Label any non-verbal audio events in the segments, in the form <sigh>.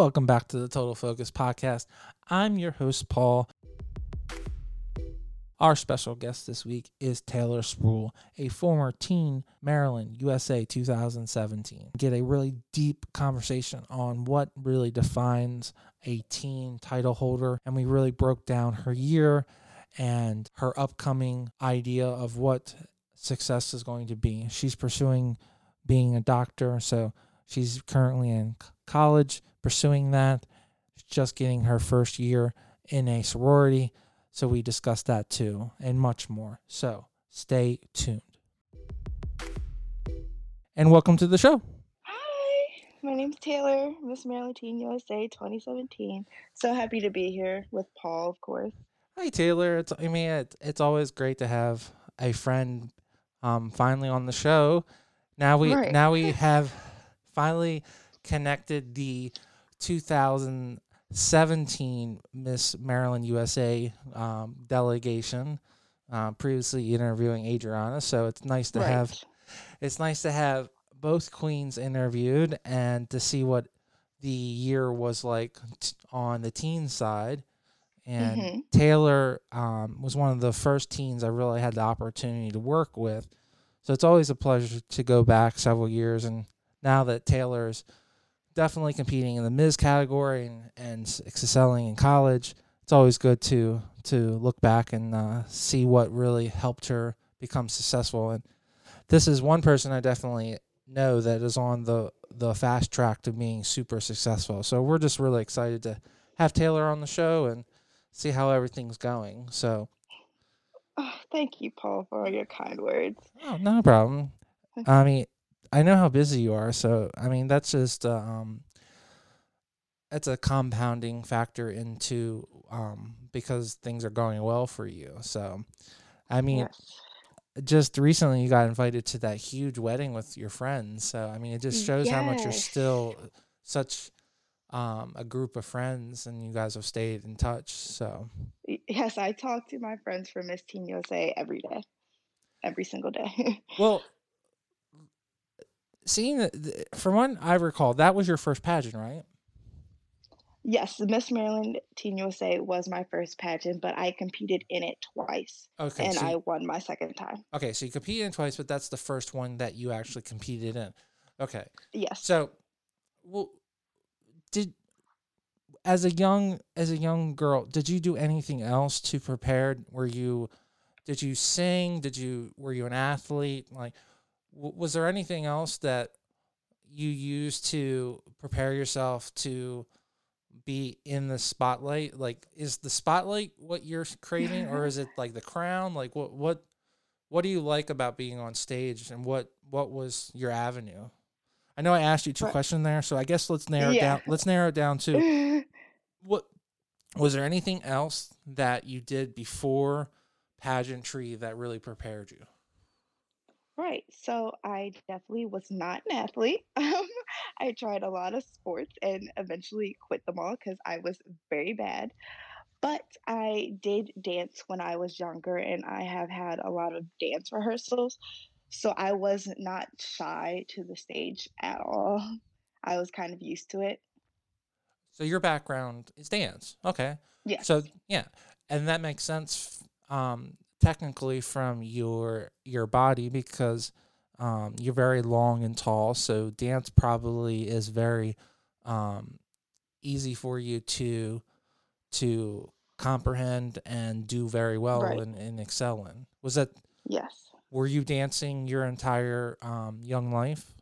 Welcome back to the Total Focus podcast. I'm your host, Paul. Our special guest this week is Taylor Sproul, a former Teen Maryland USA 2017. Get a really deep conversation on what really defines a teen title holder, and we really broke down her year and her upcoming idea of what success is going to be. She's pursuing being a doctor, so she's currently in college pursuing that. She's just getting her first year in a sorority. So we discussed that too and much more. So stay tuned. And welcome to the show. Hi, my name's Taylor, Miss Maryland Teen USA 2017. So happy to be here with Paul, of course. Hi Taylor. It's I mean it, it's always great to have a friend um finally on the show. Now we Right. now we <laughs> have finally connected the 2017 Miss Maryland USA um, delegation. Uh, previously interviewing Adriana, so it's nice to have it's nice to have both queens interviewed and to see what the year was like t- on the teen side. And Mhm. Taylor um, was one of the first teens I really had the opportunity to work with. So it's always a pleasure to go back several years. And now that Taylor's definitely competing in the Ms. category and, and excelling in college, it's always good to to look back and uh, see what really helped her become successful. And this is one person I definitely know that is on the the fast track to being super successful. So we're just really excited to have Taylor on the show and see how everything's going. So Oh, thank you, Paul, for all your kind words. oh, no problem. I mean, I know how busy you are, so I mean that's just uh, um that's a compounding factor into um because things are going well for you. So I mean, yes. just recently you got invited to that huge wedding with your friends. So I mean, it just shows how much you're still such um, a group of friends, and you guys have stayed in touch. So Yes, I talk to my friends from Miss Teen USA every day, every single day. <laughs> well, seeing that from what I recall, that was your first pageant, right? yes, Miss Maryland Teen USA was my first pageant, but I competed in it twice, Okay, and so I won my second time. okay, so you competed in twice, but that's the first one that you actually competed in. Okay, Yes. so well, did as a young as a young girl, did you do anything else to prepare? Were you did you sing? Did you were you an athlete? Like, w- was there anything else that you used to prepare yourself to be in the spotlight? Like, is the spotlight what you're craving, or is it <laughs> like the crown? Like, what what what do you like about being on stage, and what what was your avenue? I know I asked you two questions there, so I guess let's narrow it Yeah. down. Let's narrow it down to <laughs> what was there anything else that you did before pageantry that really prepared you? Right. So I definitely was not an athlete. <laughs> Um, I tried a lot of sports and eventually quit them all because I was very bad. But I did dance when I was younger, and I have had a lot of dance rehearsals. So I was not shy to the stage at all. I was kind of used to it. So your background is dance. Okay. Yes. So yeah, and that makes sense um technically from your your body because um you're very long and tall, so dance probably is very um easy for you to to comprehend and do very well Right. and, and excel in. Was that yes. were you dancing your entire um young life?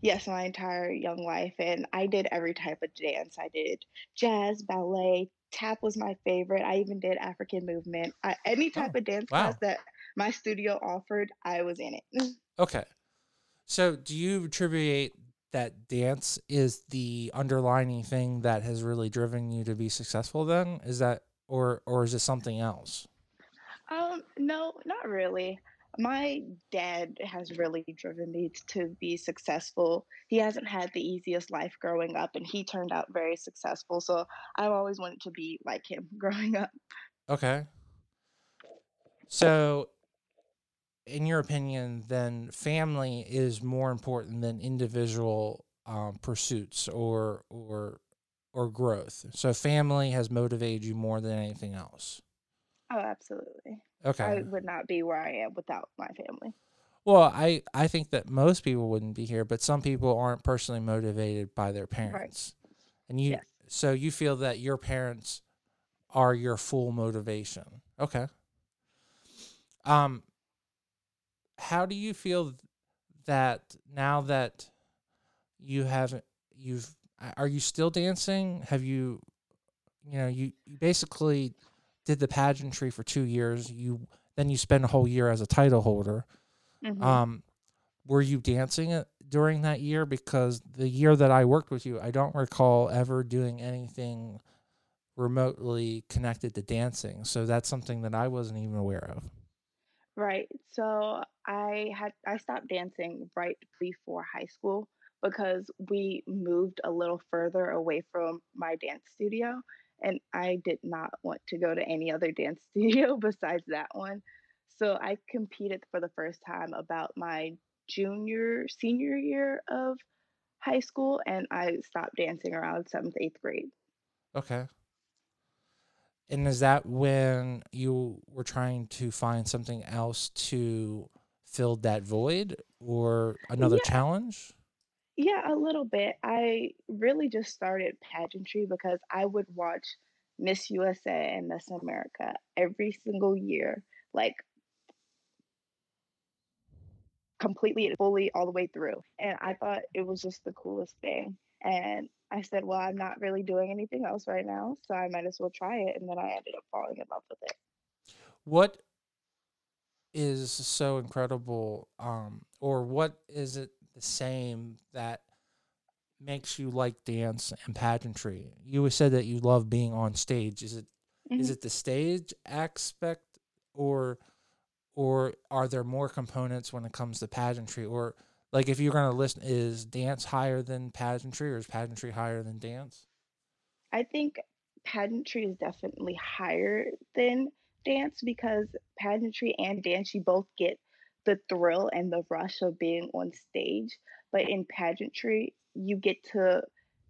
Yes, my entire young life. And I did every type of dance. I did jazz, ballet, tap was my favorite. I even did African movement. I, any type Oh, of dance wow. class that my studio offered, I was in it. <laughs> Okay. So do you attribute that dance is the underlining thing that has really driven you to be successful then? Is that or or is it something else? Um, no, not really. My dad has really driven me to be successful. He hasn't had the easiest life growing up, and he turned out very successful. So I've always wanted to be like him <laughs> growing up. Okay. So in your opinion, then family is more important than individual um, pursuits or or or growth. So family has motivated you more than anything else. Oh, absolutely. I Okay. would not be where I am without my family. Well, I I think that most people wouldn't be here, but some people aren't personally motivated by their parents. And you Yes. so you feel that your parents are your full motivation. Okay. Um how do you feel that now that you haven't you've are you still dancing? Have you you know, you, you basically did the pageantry for 2 years. You then you spend a whole year as a title holder. Mhm. Um, were you dancing during that year? Because the year that I worked with you, I don't recall ever doing anything remotely connected to dancing. So that's something that I wasn't even aware of. Right. So I had I stopped dancing right before high school because we moved a little further away from my dance studio and I did not want to go to any other dance <laughs> studio besides that one. So I competed for the first time about my junior senior year of high school and I stopped dancing around 7th 8th grade. Okay. And is that when you were trying to find something else to fill that void or another Yeah, challenge? Yeah, a little bit. I really just started pageantry because I would watch Miss USA and Miss America every single year, like completely, fully, all the way through. And I thought it was just the coolest thing. And I said, well, I'm not really doing anything else right now, so I might as well try it. And then I ended up falling in love with it. What is so incredible um or what is it the same that makes you like dance and pageantry. You said that you love being on stage. Is it is Mhm. it the stage aspect or or are there more components when it comes to pageantry? Or like if you're going to listen is dance higher than pageantry or is pageantry higher than dance? I think pageantry is definitely higher than dance because pageantry and dance, you both get the thrill and the rush of being on stage. But in pageantry, you get to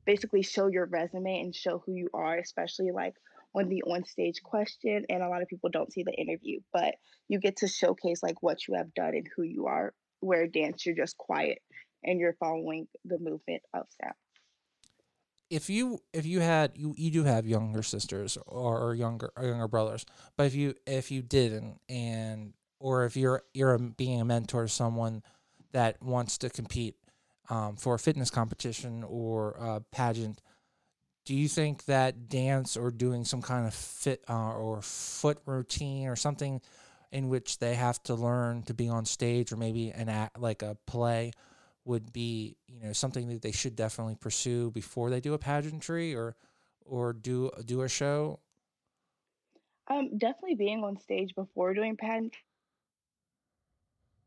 basically show your resume and show who you are, especially like on the on stage question. And a lot of people don't see the interview, but you get to showcase like what you have done and who you are. Where dance, you're just quiet and you're following the movement of sound. if you if you had you you do have younger sisters or, or younger or younger brothers, but if you if you didn't and or if you're you're being a mentor to someone that wants to compete um, for a fitness competition or a pageant, do you think that dance or doing some kind of fit uh, or foot routine or something in which they have to learn to be on stage or maybe an act like a play would be you know something that they should definitely pursue before they do a pageantry or or do do a show? Um, definitely being on stage before doing pageantry,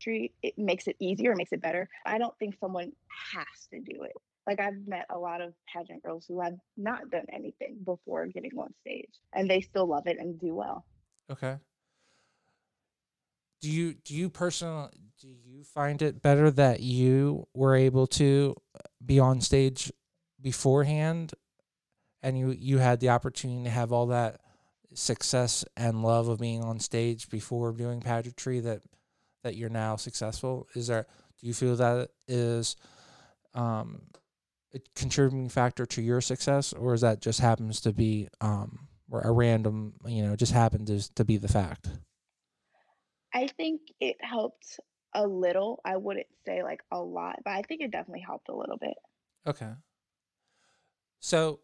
it makes it easier, makes it better. I don't think someone has to do it. Like I've met a lot of pageant girls who have not done anything before getting on stage, and they still love it and do well. okay do you do you personally do you find it better that you were able to uh, be on stage beforehand and you you had the opportunity to have all that success and love of being on stage before doing pageantry that that you're now successful is there do you feel that is um a contributing factor to your success or is that just happens to be um or a random you know just happened to, to be the fact I think it helped a little. I wouldn't say like a lot, but I think it definitely helped a little bit. okay so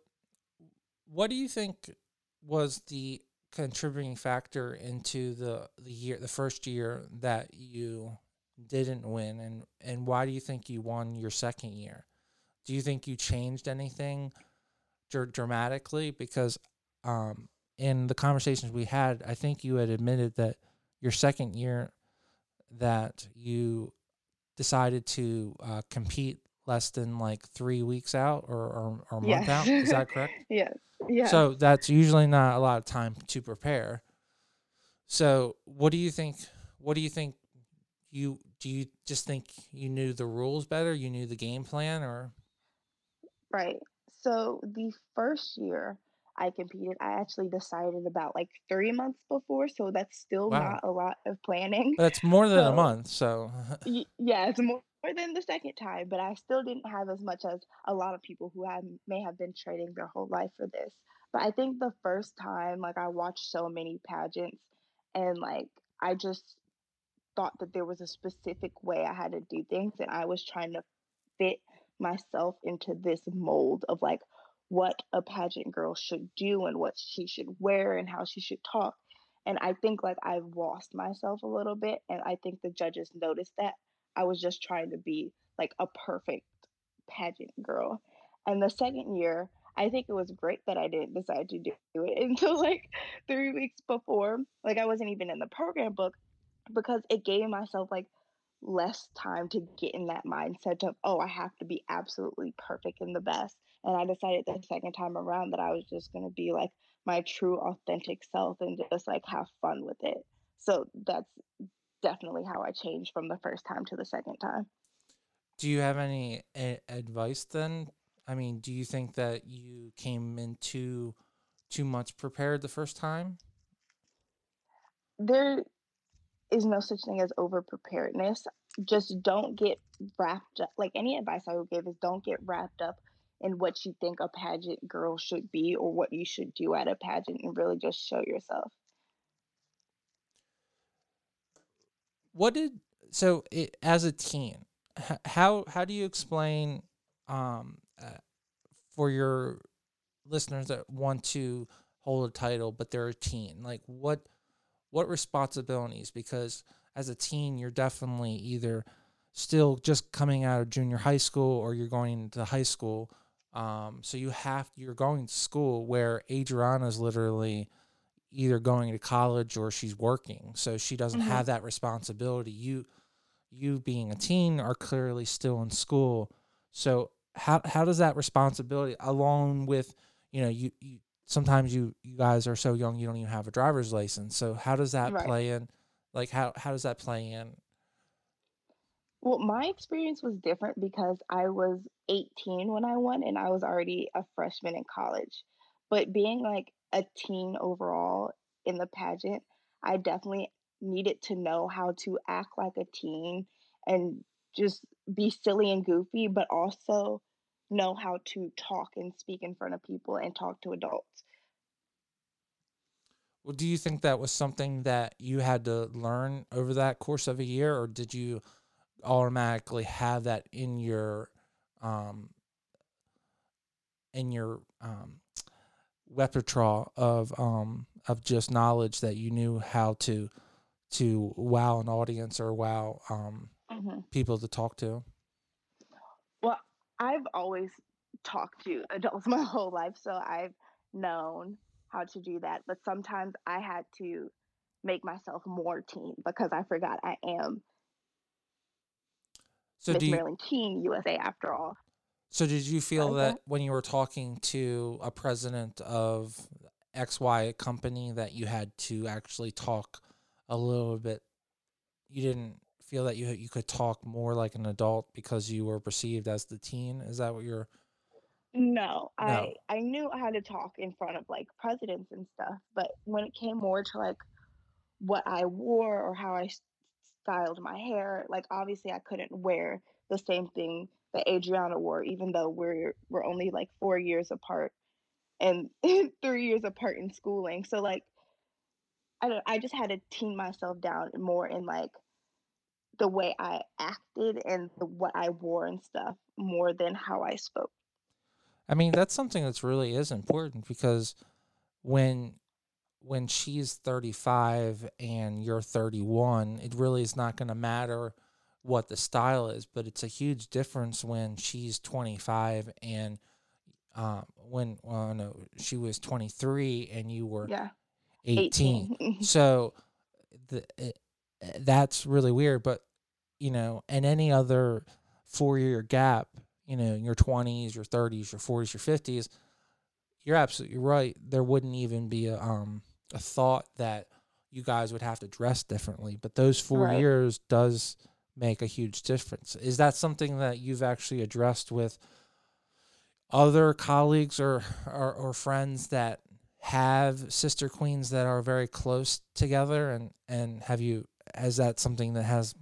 what do you think was the contributing factor into the the year the first year that you didn't win and and why do you think you won your second year do you think you changed anything dr- dramatically because um in the conversations we had i think you had admitted that your second year that you decided to uh, compete less than like three weeks out or, or, or a month Yes. out is that <laughs> correct yes. Yes. so that's usually not a lot of time to prepare. So what do you think? What do you think? You do you just think you knew the rules better? You knew the game plan, or Right. So the first year I competed, I actually decided about like 3 months before, so that's still Wow. not a lot of planning. That's more <laughs> than a month. So, <laughs> y- yeah, it's more than the second time, but I still didn't have as much as a lot of people who have may have been training their whole life for this. But I think the first time, like I watched so many pageants and like I just thought that there was a specific way I had to do things, and I was trying to fit myself into this mold of like what a pageant girl should do and what she should wear and how she should talk. And I think like I've lost myself a little bit, and I think the judges noticed that I was just trying to be like a perfect pageant girl. And the second year, I think it was great that I didn't decide to do <laughs> it until like three weeks before. Like I wasn't even in the program book because it gave myself like less time to get in that mindset of, oh, I have to be absolutely perfect and the best. And I decided the second time around that I was just going to be like my true authentic self and just like have fun with it. So that's definitely how I changed from the first time to the second time. do you have any a- advice then? I mean, do you think that you came in too too much prepared the first time? There is no such thing as over preparedness. Just don't get wrapped up. Like any advice I would give is don't get wrapped up in what you think a pageant girl should be or what you should do at a pageant and really just show yourself. What did so it, as a teen? How how do you explain um uh, for your listeners that want to hold a title but they're a teen? Like what what responsibilities? Because as a teen, you're definitely either still just coming out of junior high school or you're going into high school. Um, so you have you're going to school where Adriana's literally either going to college or she's working, so she doesn't hmm have that responsibility. You you being a teen are clearly still in school. So how how does that responsibility along with you know you, you sometimes you you guys are so young you don't even have a driver's license. So how does that Right. play in? Like how how does that play in? Well, my experience was different because I was 18 when I won and I was already a freshman in college. But being like a teen overall in the pageant, I definitely needed to know how to act like a teen and just be silly and goofy, but also know how to talk and speak in front of people and talk to adults. Well, do you think that was something that you had to learn over that course of a year, or did you automatically have that in your um in your um repertoire of um of just knowledge that you knew how to to wow an audience or wow um Mhm. people to talk to? Well, I've always talked to adults <laughs> my whole life, so I've known how to do that. But sometimes I had to make myself more teen because I forgot I am So do Miss you Maryland Teen USA after all. So did you feel that when you were talking to a president of XY company that you had to actually talk a little bit you didn't feel that you you could talk more like an adult because you were perceived as the teen? Is that what you're No, No. I knew I had to talk in front of like presidents and stuff, but when it came more to like what I wore or how I styled my hair, like obviously I couldn't wear the same thing that Adriana wore, even though we're we're only like four years apart and <laughs> three years apart in schooling. So like I don't I just had to tune myself down more in like the way I acted and the, what I wore and stuff more than how I spoke. I mean, that's something that's really is important because when when she's 35 and you're 31, it really is not going to matter what the style is, but it's a huge difference when she's 25 and um, when well, no, she was 23 and you were Yeah, 18. 18. <laughs> So the, it, that's really weird. But, you know, in any other four year gap, you know, in your 20s, your 30s, your 40s, your 50s, you're absolutely right. There wouldn't even be a, um, a thought that you guys would have to dress differently. But those four right. years does make a huge difference. Is that something that you've actually addressed with other colleagues or, or or friends that have sister queens that are very close together and and have you has that something that has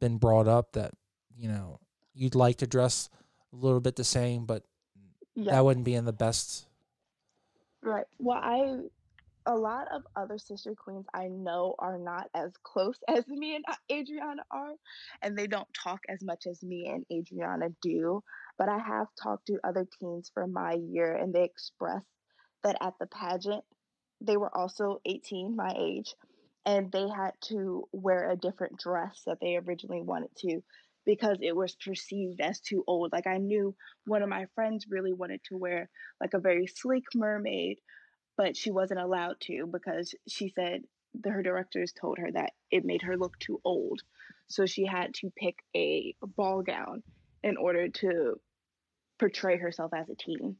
been brought up that you know you'd like to dress a little bit the same but Yeah. that wouldn't be in the best Right. Well, I a lot of other sister queens I know are not as close <laughs> as me and uh, Adriana are, and they don't talk as much as me and Adriana do. But I have talked to other teens from my year, and they expressed that at the pageant, they were also 18, my age, and they had to wear a different dress that they originally wanted to because it was perceived as too old. Like I knew one of my friends really wanted to wear like a very sleek mermaid but she wasn't allowed to because she said the, her directors told her that it made her look too old. So she had to pick a ball gown in order to portray herself as a teen.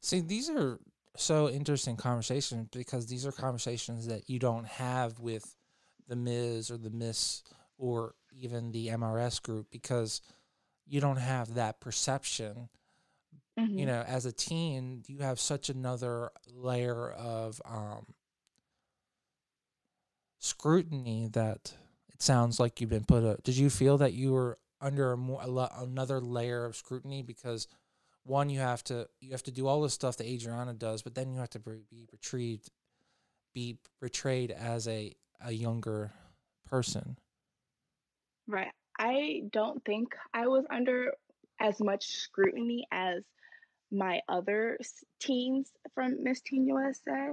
see these are so interesting conversations because these are conversations that you don't have with the ms or the miss or even the mrs group because you don't have that perception hmm you know, as a teen, you have such another layer of um, scrutiny that it sounds like you've been put. A, did you feel that you were under a more a, lo- another layer of scrutiny because one, you have to you have to do all the stuff that Adriana does, but then you have to be retrieved, be portrayed as a a younger person. Right. I don't think I was under as much scrutiny as my other teens from Miss Teen USA.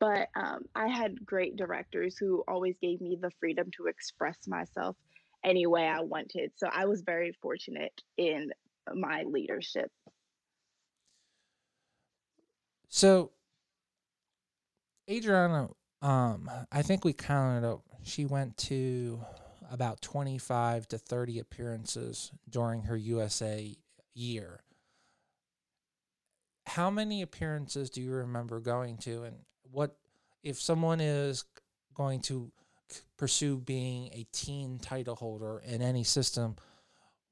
But um, I had great directors who always gave me the freedom to express myself any way I wanted. So I was very fortunate in my leadership. So Adriana, um, I think we counted up. She went to about 25 to 30 appearances during her USA year. How many appearances do you remember going to? And what if someone is going to pursue being a teen title holder in any system?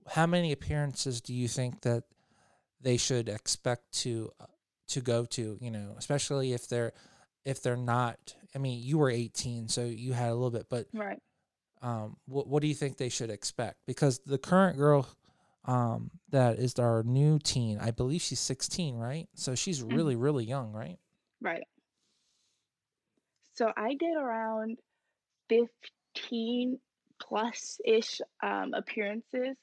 How many appearances do you think that they should expect to uh, to go to? You know, especially if they're if they're not. I mean, you were 18, so you had a little bit, but Right. um, what what do you think they should expect? Because the current girl um, that is our new teen, I believe she's 16, right? So she's Mhm. really really young, right? Right. So I did around 15 plus ish um, appearances,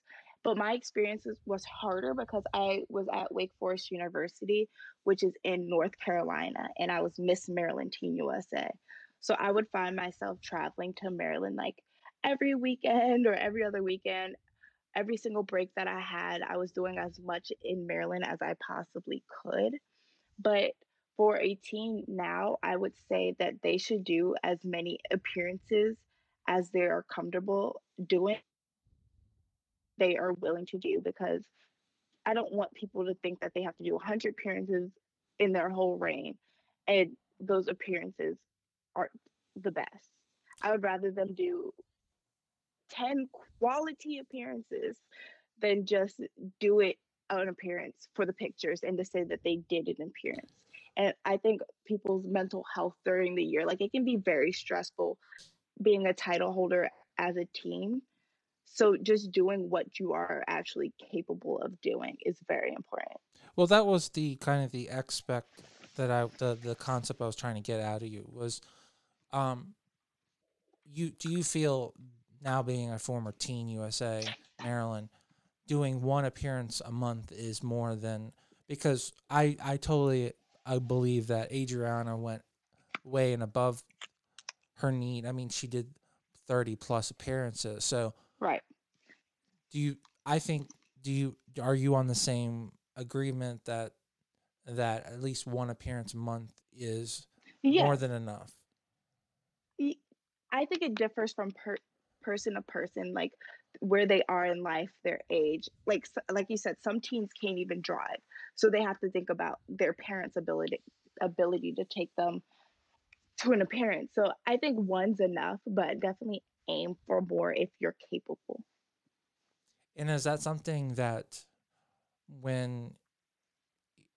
but my experience was harder because I was at Wake Forest University, which is in North Carolina, and I was Miss Maryland Teen USA. So I would find myself traveling to Maryland like every weekend or every other weekend. Every single break that I had, I was doing as much in Maryland as I possibly could. But for a teen now, I would say that they should do as many appearances as they are comfortable doing, they are willing to do because I don't want people to think that they have to do 100 appearances in their whole reign and those appearances aren't the best. I would rather them do 10 quality appearances than just do it an appearance for the pictures and to say that they did an appearance. And I think people's mental health during the year, like it can be very stressful being a title holder as a team. So just doing what you are actually capable of doing is very important. Well, that was the kind of the expect that I the the concept I was trying to get out of you was, um, you do you feel now being a former Teen USA Maryland, doing one appearance a month is more than because I I totally I believe that Adriana went way and above her need. I mean, she did thirty plus appearances. So Right. do you? I think do you are you on the same agreement that that at least one appearance a month is Yeah. more than enough? I think it differs from per- person to person, like where they are in life, their age. Like like you said, some teens can't even drive, so they have to think about their parents' ability ability to take them to an appearance. So I think one's enough, but definitely aim for more if you're capable. And is that something that when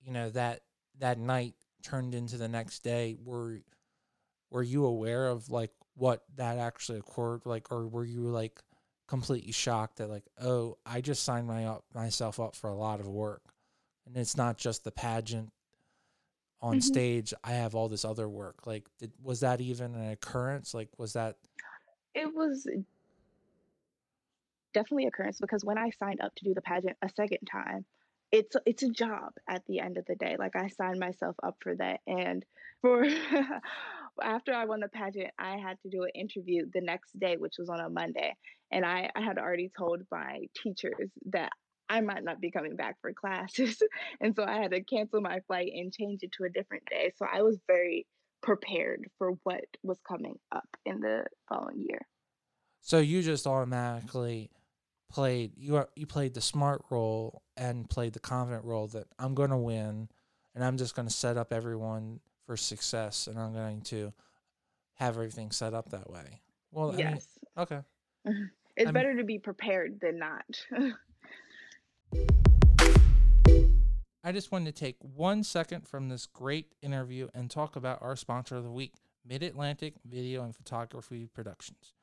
you know that that night turned into the next day, were were you aware of like what that actually occurred, like, or were you like completely shocked that like, oh, I just signed my up myself up for a lot of work, and it's not just the pageant on hmm stage. I have all this other work. Like, did, was that even an occurrence? Like, was that It was definitely occurrence because when I signed up to do the pageant a second time, it's it's a job at the end of the day. Like I signed myself up for that, and for <laughs> <laughs> after I won the pageant, I had to do an interview the next day, which was on a Monday, and I I had already told my teachers that. I might not be coming back for classes. <laughs> And so I had to cancel my flight and change it to a different day. So I was very prepared for what was coming up in the following year. so? You just automatically played you are, you played the smart role and played the confident role that I'm going to win, and I'm just going to set up everyone for success, and I'm going to have everything set up that way. Well, I mean, Yes. okay. <laughs> It's I'm better to be prepared than not. <laughs> I just wanted to take one second from this great interview and talk about our sponsor of the week, Mid Atlantic Video and Photography Productions.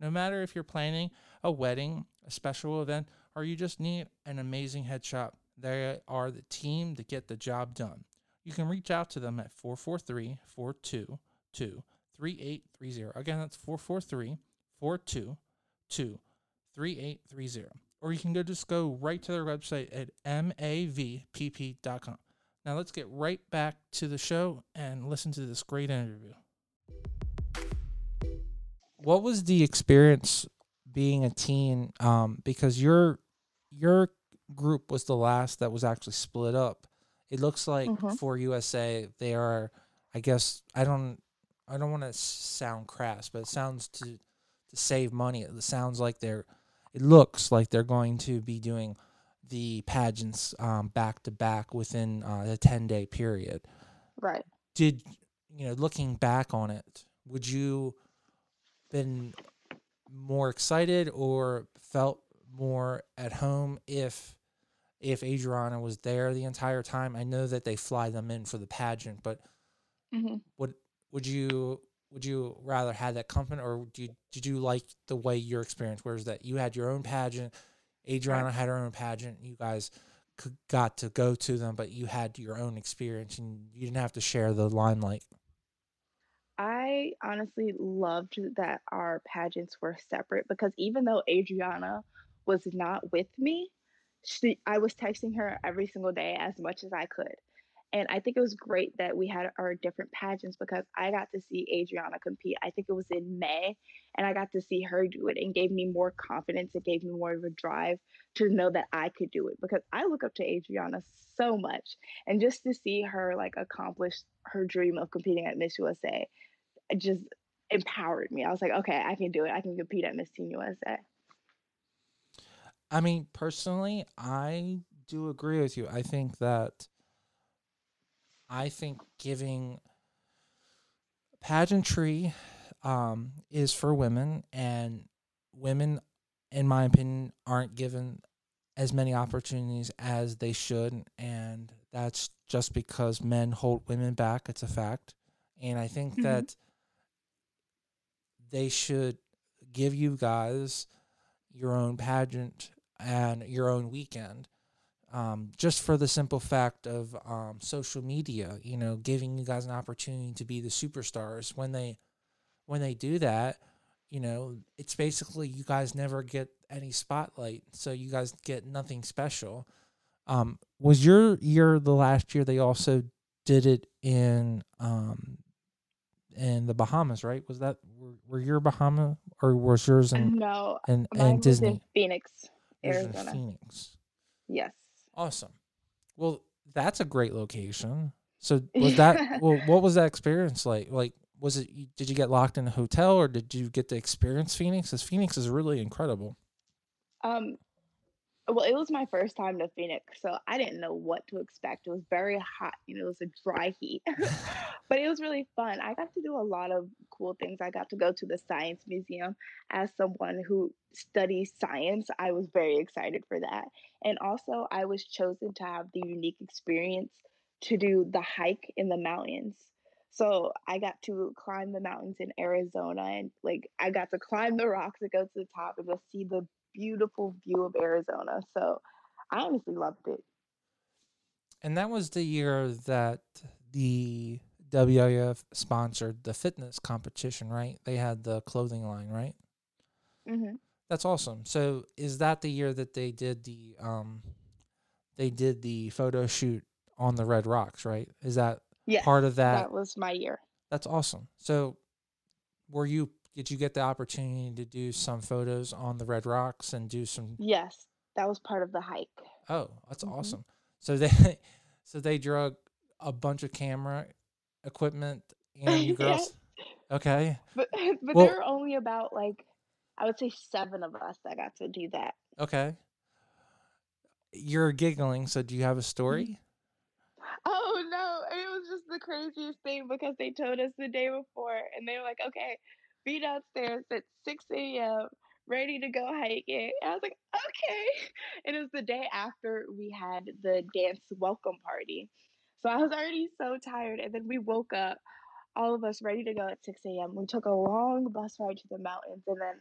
No matter if you're planning a wedding, a special event, or you just need an amazing headshot, they are the team to get the job done. You can reach out to them at 443 422 3830. Again, that's 443 422 3830. Or you can go just go right to their website at mavpp.com. Now let's get right back to the show and listen to this great interview. What was the experience being a teen? Um, because your your group was the last that was actually split up. It looks like hmm for USA they are. I guess I don't. I don't want to sound crass, but it sounds to to save money. It sounds like they're. It looks like they're going to be doing the pageants um, back to back within uh, a ten day period. Right. Did you know? Looking back on it, would you been more excited or felt more at home if if Adriana was there the entire time? I know that they fly them in for the pageant, but hmm would would you would you rather have that comfort or do you, did you like the way your experience whereas that you had your own pageant adriana had her own pageant you guys could, got to go to them but you had your own experience and you didn't have to share the limelight I honestly loved that our pageants were separate because even though Adriana was not with me, she, I was texting her every single day as much as I could. And I think it was great that we had our different pageants because I got to see Adriana compete. I think it was in May, and I got to see her do it and gave me more confidence. It gave me more of a drive to know that I could do it because I look up to Adriana so much. And just to see her like accomplish her dream of competing at Miss USA just empowered me. I was like, okay, I can do it. I can compete at Miss Teen USA. I mean personally i do agree with you. I think that i think giving pageantry um, is for women and women in my opinion aren't given as many opportunities as they should and that's just because men hold women back. It's a fact. And i think hmm that they should give you guys your own pageant and your own weekend um, just for the simple fact of um, social media you know giving you guys an opportunity to be the superstars when they when they do that you know it's basically you guys never get any spotlight so you guys get nothing special um, was your year the last year they also did it in um, in the Bahamas, right? Was that were, were your Bahama or was yours in No, in, in was in Disney? Phoenix, Yours was in Arizona. Phoenix. Yes. Awesome. Well, that's a great location. So <laughs> was that well? What was that experience like? Like, was it? Did you get locked in a hotel or did you get to experience Phoenix? Because Phoenix is really incredible. um, well, it was my first time to Phoenix, so I didn't know what to expect. It was very hot, you know, it was a dry heat, <laughs> but it was really fun. I got to do a lot of cool things. I got to go to the Science Museum. As someone who studies science, I was very excited for that. And also, I was chosen to have the unique experience to do the hike in the mountains. So I got to climb the mountains in Arizona and like I got to climb the rocks and go to the top and just see the beautiful view of Arizona. So I honestly loved it. And that was the year that the WIF sponsored the fitness competition, right? They had the clothing line, right? hmm That's awesome. So is that the year that they did the um they did the photo shoot on the Red Rocks, right? Is that Yes, part of that? that was my year. That's awesome. So were you did you get the opportunity to do some photos on the Red Rocks and do some Yes, that was part of the hike. Oh, that's Mhm. awesome. So they <laughs> so they drug a bunch of camera equipment and you <laughs> Yeah. girls Okay. But <laughs> but Well- there were only about like I would say seven of us that got to do that. Okay. You're giggling, so do you have a story? Oh no, it was just the craziest thing because they told us the day before and they were like, okay, be downstairs at 6 a.m., ready to go hiking. And I was like, okay. <laughs> And it was the day after we had the dance welcome party. So I was already so tired. And then we woke up, all of us ready to go at 6 a.m. We took a long bus ride to the mountains. And then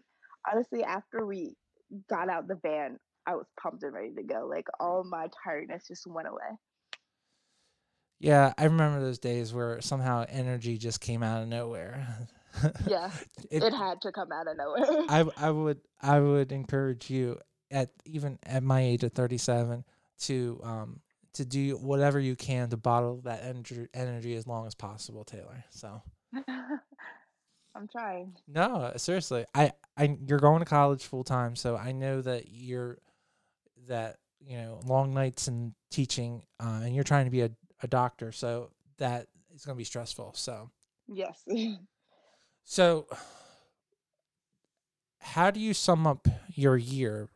honestly, after we got out the van, I was pumped and ready to go. Like all my tiredness just went away. Yeah, I remember those days where somehow energy just came out of nowhere. <laughs> Yeah, <laughs> It- it had to come out of nowhere. I I <laughs> would I would encourage you at even at my age of 37 to um to do whatever you can to bottle that energy energy as long as possible, Taylor. So <laughs> I'm trying. No, seriously. I, I you're going to college full time, so I know that you're that you know long nights and teaching, uh, and you're trying to be a, a doctor, so that is going to be stressful. So Yes. So how do you sum up your year,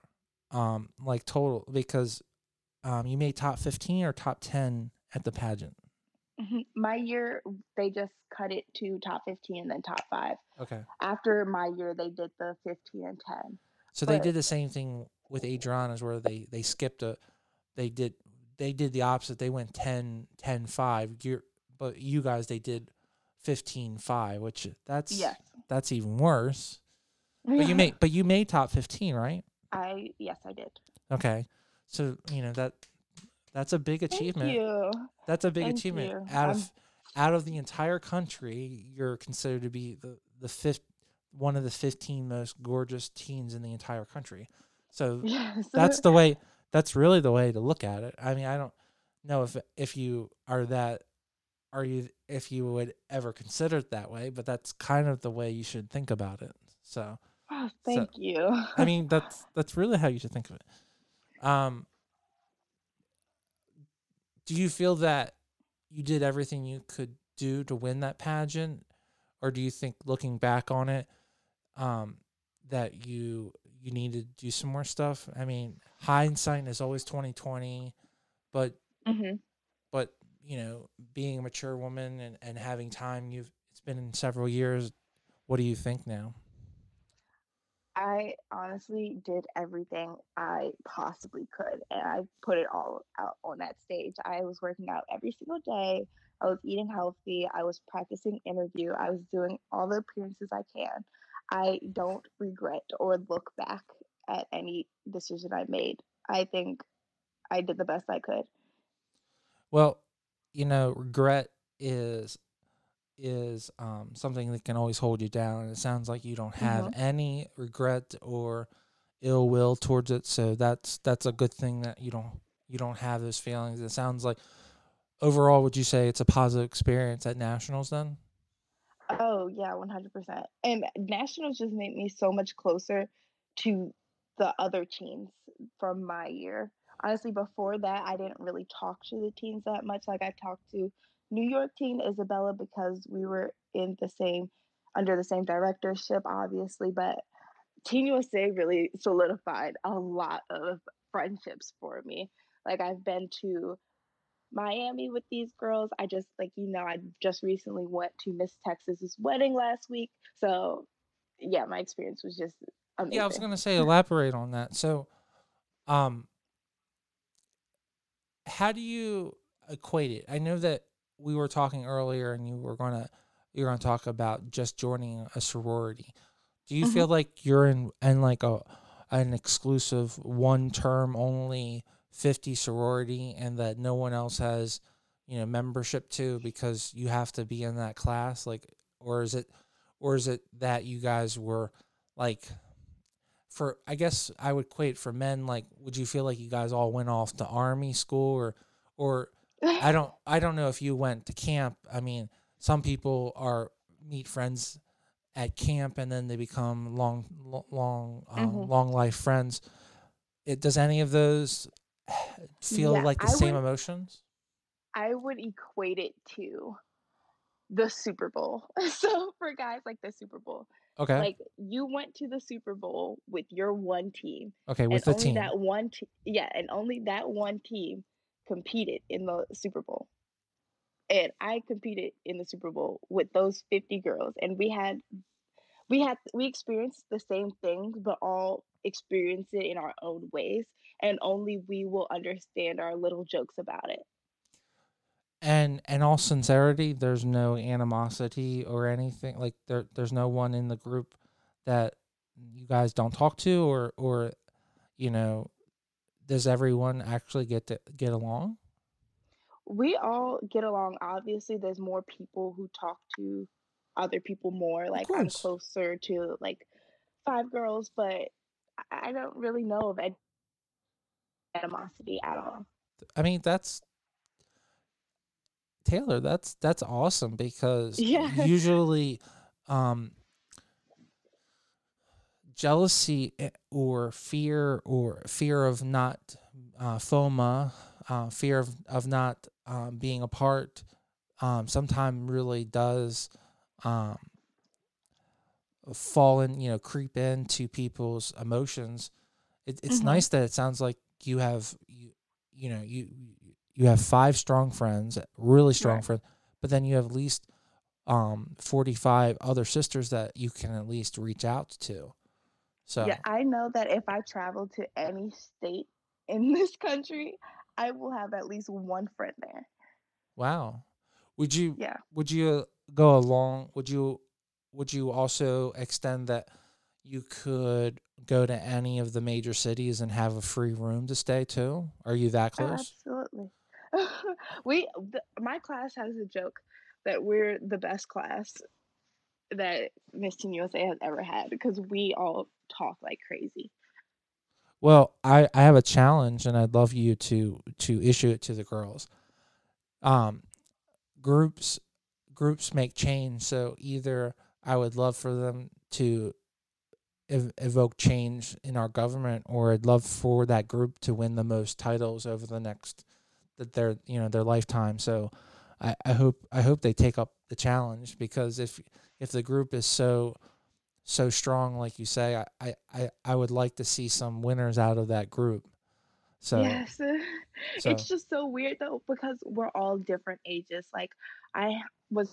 um, like total? Because um, you made top fifteen or top ten at the pageant. Mhm. my year, they just cut it to top 15 and then top five. Okay, After my year, they did the 15 and 10. so they did the same thing with Adriana's, where they they skipped a, they did they did the opposite. They went 10, 10, 5. You're, but you guys they did 15, 5, which that's Yes. that's even worse. But you made but you made top fifteen, right? I, yes, I did. Okay, so you know that that's a big achievement. Thank you. That's a big Thank achievement. you. Out I'm- of out of the entire country, you're considered to be the the fifth one of the fifteen most gorgeous teens in the entire country. So <laughs> Yes. that's the way. That's really the way to look at it. I mean, I don't know if if you are that, are you if you would ever consider it that way, but that's kind of the way you should think about it. So. Oh, thank you. I mean, that's that's really how you should think of it. Um, do you feel that you did everything you could do to win that pageant, or do you think, looking back on it, um, that you you need to do some more stuff? I mean, hindsight is always twenty twenty, but hmm but you know, being a mature woman and, and having time, you've it's been several years. What do you think now? I honestly did everything I possibly could, and I put it all out on that stage. I was working out every single day. I was eating healthy. I was practicing interview. I was doing all the appearances I can. I don't regret or look back at any decision I made. I think I did the best I could. Well, you know, regret is is um, something that can always hold you down. And it sounds like you don't have any regret or ill will towards it. So that's that's a good thing that you don't you don't have those feelings. It sounds like overall, would you say it's a positive experience at nationals then? Oh yeah, one hundred percent. And nationals just made me so much closer to the other teams from my year. Honestly, before that, I didn't really talk to the teens that much. Like I talked to New York teen Isabella because we were in the same under the same directorship, obviously. But Teen USA really solidified a lot of friendships for me. Like I've been to Miami with these girls. I just like you know I just recently went to Miss Texas's wedding last week. So yeah, my experience was just amazing. Yeah, I was gonna say elaborate on that. So, um, how do you? equate it. I know that we were talking earlier, and you were gonna you're gonna talk about just joining a sorority. Do you hmm feel like you're in in like a an exclusive one term only fifty sorority, and that no one else has you know membership to because you have to be in that class? Like, or is it or is it that you guys were like for I guess I would equate for men like would you feel like you guys all went off to army school or or <laughs> I don't I don't know if you went to camp. I mean, some people are meet friends at camp and then they become long long um, hmm long life friends. It does any of those <sighs> feel Yeah, like the I same would emotions? I would equate it to the Super Bowl. <laughs> So for guys like the Super Bowl, Okay. like you went to the Super Bowl with your one team, Okay, with the only team. that one te- yeah, and only that one team competed in the Super Bowl. And I competed in the Super Bowl with those 50 girls and we had we had we experienced the same things but all experience it in our own ways and only we will understand our little jokes about it. And in all sincerity, there's no animosity or anything. Like there there's no one in the group that you guys don't talk to or or you know, does everyone actually get to get along? We all get along. Obviously, there's more people who talk to other people more. Like I'm closer to like five girls, but I I don't really know of any animosity at all. I mean, that's Taylor, that's that's awesome because Yeah. usually um jealousy eh, or fear or fear of not uh, FOMO, uh, fear of, of not um, being apart, um, sometimes really does um, fall in, you know, creep into people's emotions. It, it's hmm nice that it sounds like you have you you know you you have five strong friends, really strong Right. friends, but then you have at least um 45 other sisters that you can at least reach out to. So yeah, I know that if I travel to any state <laughs> in this country, I will have at least one friend there. wow. Would you Yeah. would you go along would you would you also extend that you could go to any of the major cities and have a free room to stay too? Are you that close? absolutely. <laughs> we th- my class has a joke that we're the best class that Miss Teen USA has ever had because we all talk like crazy. Well, I I have a challenge and I'd love you to to issue it to the girls. Um groups groups make change, so either I would love for them to ev- evoke change in our government or I'd love for that group to win the most titles over the next that their you know their lifetime. So I, I hope I hope they take up the challenge because if if the group is so so strong like you say, I, I, I, would like to see some winners out of that group. So Yes. <laughs> so It's just so weird though because we're all different ages. Like I was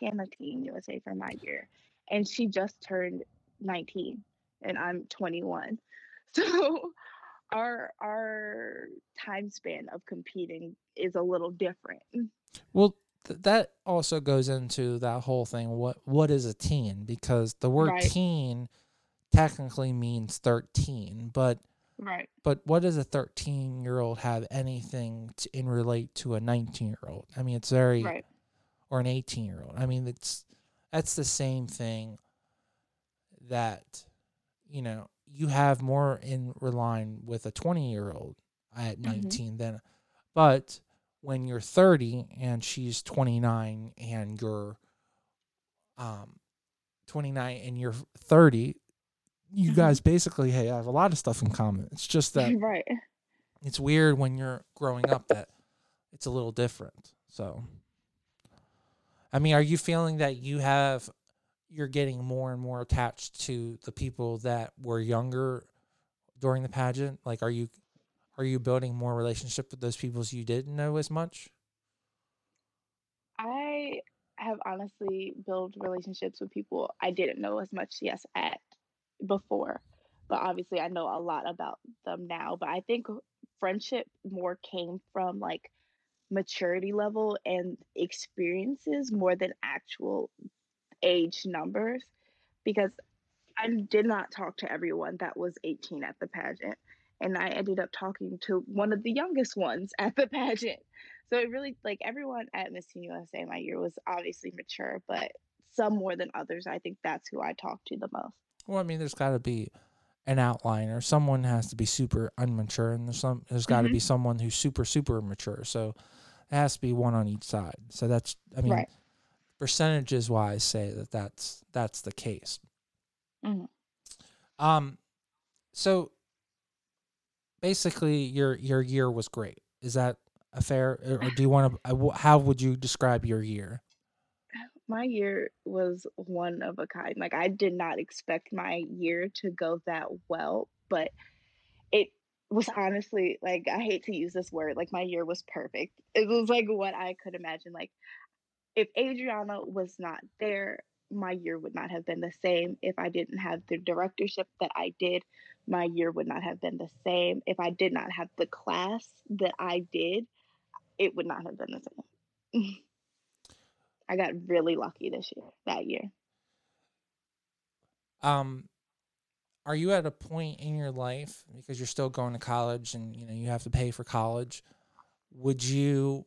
in a Teen USA for my year and she just turned 19 and I'm 21. <laughs> So our our time span of competing is a little different. well th- that also goes into that whole thing. What what is a teen? Because the word Right. teen technically means thirteen, but Right. but what does a thirteen year old have anything to, in relate to a nineteen year old? I mean, it's very Right. or an eighteen year old. I mean, it's that's the same thing that you know you have more in line with a 20 year old at Mhm. 19 than but when you're 30 and she's 29 and you're um 29 and you're 30 you Mhm. guys basically hey, have a lot of stuff in common it's just that <laughs> Right. it's weird when you're growing up that it's a little different so i mean are you feeling that you have you're getting more and more attached to the people that were younger during the pageant like are you are you building more relationship with those people you didn't know as much I have honestly built relationships with people I didn't know as much yes at before. But obviously I know a lot about them now. But I think friendship more came from like maturity level and experiences more than actual age numbers because I did not talk to everyone that was 18 at the pageant. And I ended up talking to one of the youngest ones at the pageant. So it really, like, everyone at Miss Teen USA my year was obviously mature, but some more than others. I think that's who I talked to the most. Well, I mean, there's got to be an outlier. Someone has to be super unmature, and there's some. There's got to Mhm. be someone who's super super mature. So it has to be one on each side. So that's. I mean, Right. Percentages wise, say that that's that's the case. Mhm. Um, so basically, your your year was great. Is that a fair? Or or do you want to? How would you describe your year? My year was one of a kind. Like, I did not expect my year to go that well, but it was honestly like, I hate to use this word, like, my year was perfect. It was like what I could imagine. Like, if Adriana was not there, my year would not have been the same. If I didn't have the directorship that I did, my year would not have been the same. If I did not have the class that I did, it would not have been the same. <laughs> I got really lucky this year, that year. Um, are you at a point in your life because you're still going to college and you know you have to pay for college? Would you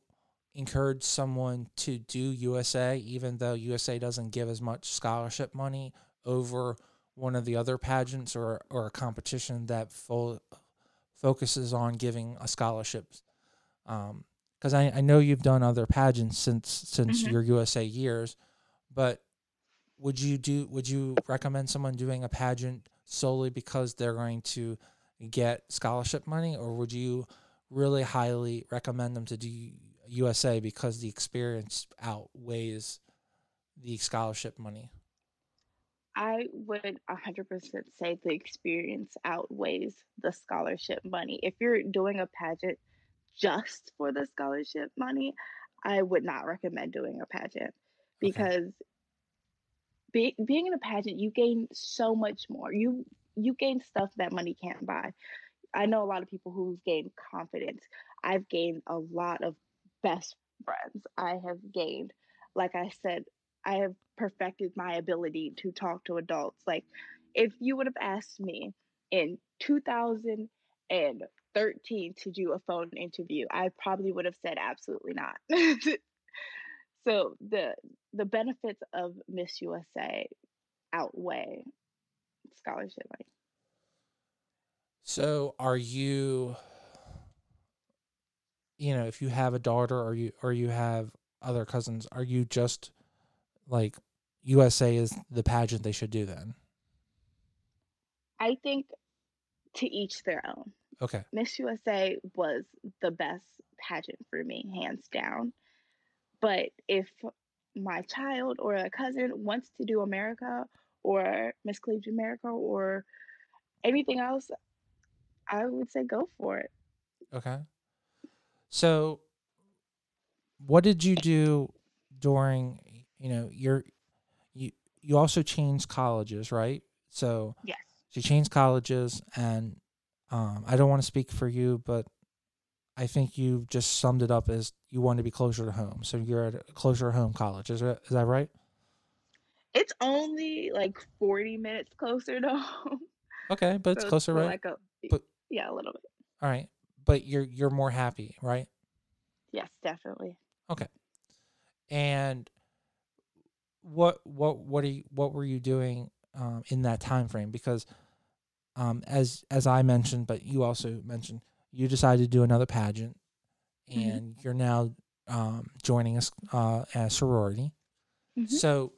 encourage someone to do USA even though USA doesn't give as much scholarship money over one of the other pageants or or a competition that fo- focuses on giving a scholarships? Um, because I, I know you've done other pageants since since Mhm. your USA years, but would you do would you recommend someone doing a pageant solely because they're going to get scholarship money or would you really highly recommend them to do USA because the experience outweighs the scholarship money? I would 100% say the experience outweighs the scholarship money. If you're doing a pageant just for the scholarship money, I would not recommend doing a pageant Okay. because be, being in a pageant, you gain so much more. You you gain stuff that money can't buy. I know a lot of people who've gained confidence. I've gained a lot of best friends. I have gained, like I said, I have perfected my ability to talk to adults. Like, if you would have asked me in 2013 to do a phone interview, I probably would have said absolutely not. <laughs> so the the benefits of Miss USA outweigh scholarship. So are you you know, if you have a daughter or you or you have other cousins, are you just like USA is the pageant they should do then? I think to each their own. Okay. Miss USA was the best pageant for me, hands down. But if my child or a cousin wants to do America or Miss Collegiate America or anything else, I would say go for it. Okay. So what did you do during you know, your you you also changed colleges, right? So Yes. she changed colleges and um I don't want to speak for you, but I think you just summed it up as you want to be closer to home. So you're at a closer home college. Is that is that right? It's only like 40 minutes closer to <laughs> home. Okay, but it's closer, more right? like a But- yeah, a little bit. All right. But you're you're more happy, right? Yes, definitely. Okay. And what what what are you, what were you doing um, in that time frame? Because um, as as I mentioned, but you also mentioned, you decided to do another pageant, Mhm. and you're now um, joining us uh, a sorority. Mhm. So,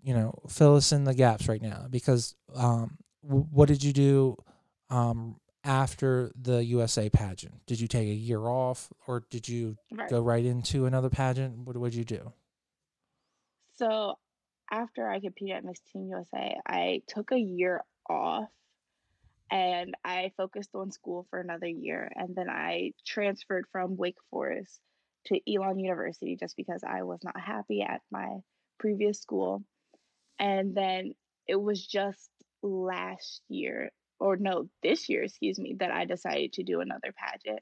you know, fill us in the gaps right now because um, w- what did you do um, after the USA pageant? Did you take a year off, or did you Right. go right into another pageant? What would you do? So after I competed at Miss Teen USA, I took a year off and I focused on school for another year. And then I transferred from Wake Forest to Elon University just because I was not happy at my previous school. And then it was just last year or no, this year, excuse me, that I decided to do another pageant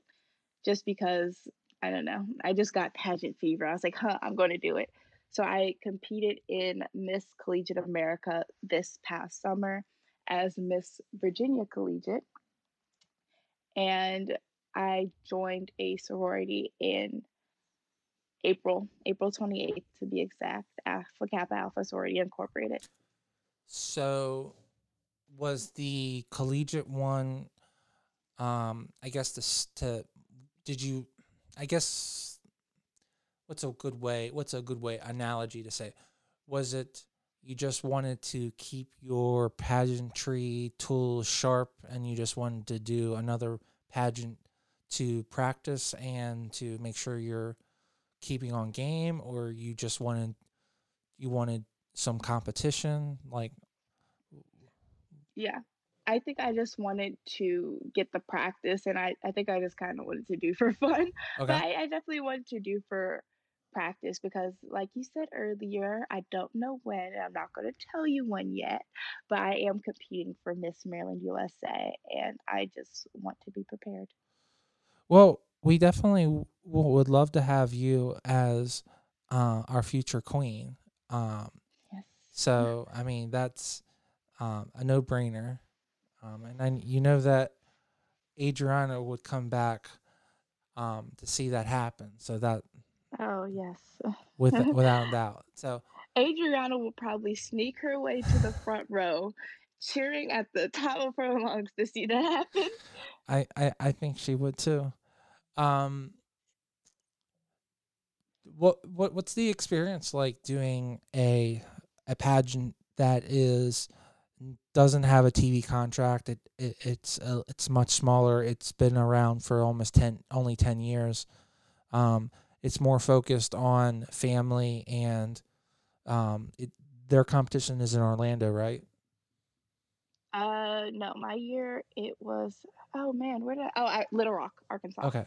just because I don't know. I just got pageant fever. I was like, huh, I'm going to do it. So I competed in Miss Collegiate of America this past summer as Miss Virginia Collegiate. And I joined a sorority in April, April 28th to be exact, Alpha Kappa Alpha Sorority Incorporated. So was the collegiate one um I guess this to did you I guess what's a good way what's a good way analogy to say was it you just wanted to keep your pageantry tools sharp and you just wanted to do another pageant to practice and to make sure you're keeping on game or you just wanted you wanted some competition? Like yeah I think I just wanted to get the practice, and I, I think I just kind of wanted to do <laughs> for fun. But I, I definitely wanted to do for practice because, like you said earlier, I don't know when, and I'm not going to tell you when yet, but I am competing for Miss Maryland USA, and I just want to be prepared. well we definitely w- would love to have you as uh, our future queen um Yes. so i mean that's um, a no-brainer um, and then you know that adriana would come back um, to see that happen so that Oh, yes. <laughs> with without a doubt so Adriana will probably sneak her way to the front row, cheering at the top of her lungs to see that happen. <laughs> I, I, I think she would too. Um, what what what's the experience like doing a a pageant that is doesn't have a TV contract? It, it it's uh, it's much smaller. It's been around for almost ten only ten years. Um, it's more focused on family and um, it, their competition is in Orlando, right? Uh, no, my year it was. Oh man, where did I, oh I, Little Rock, Arkansas. Okay.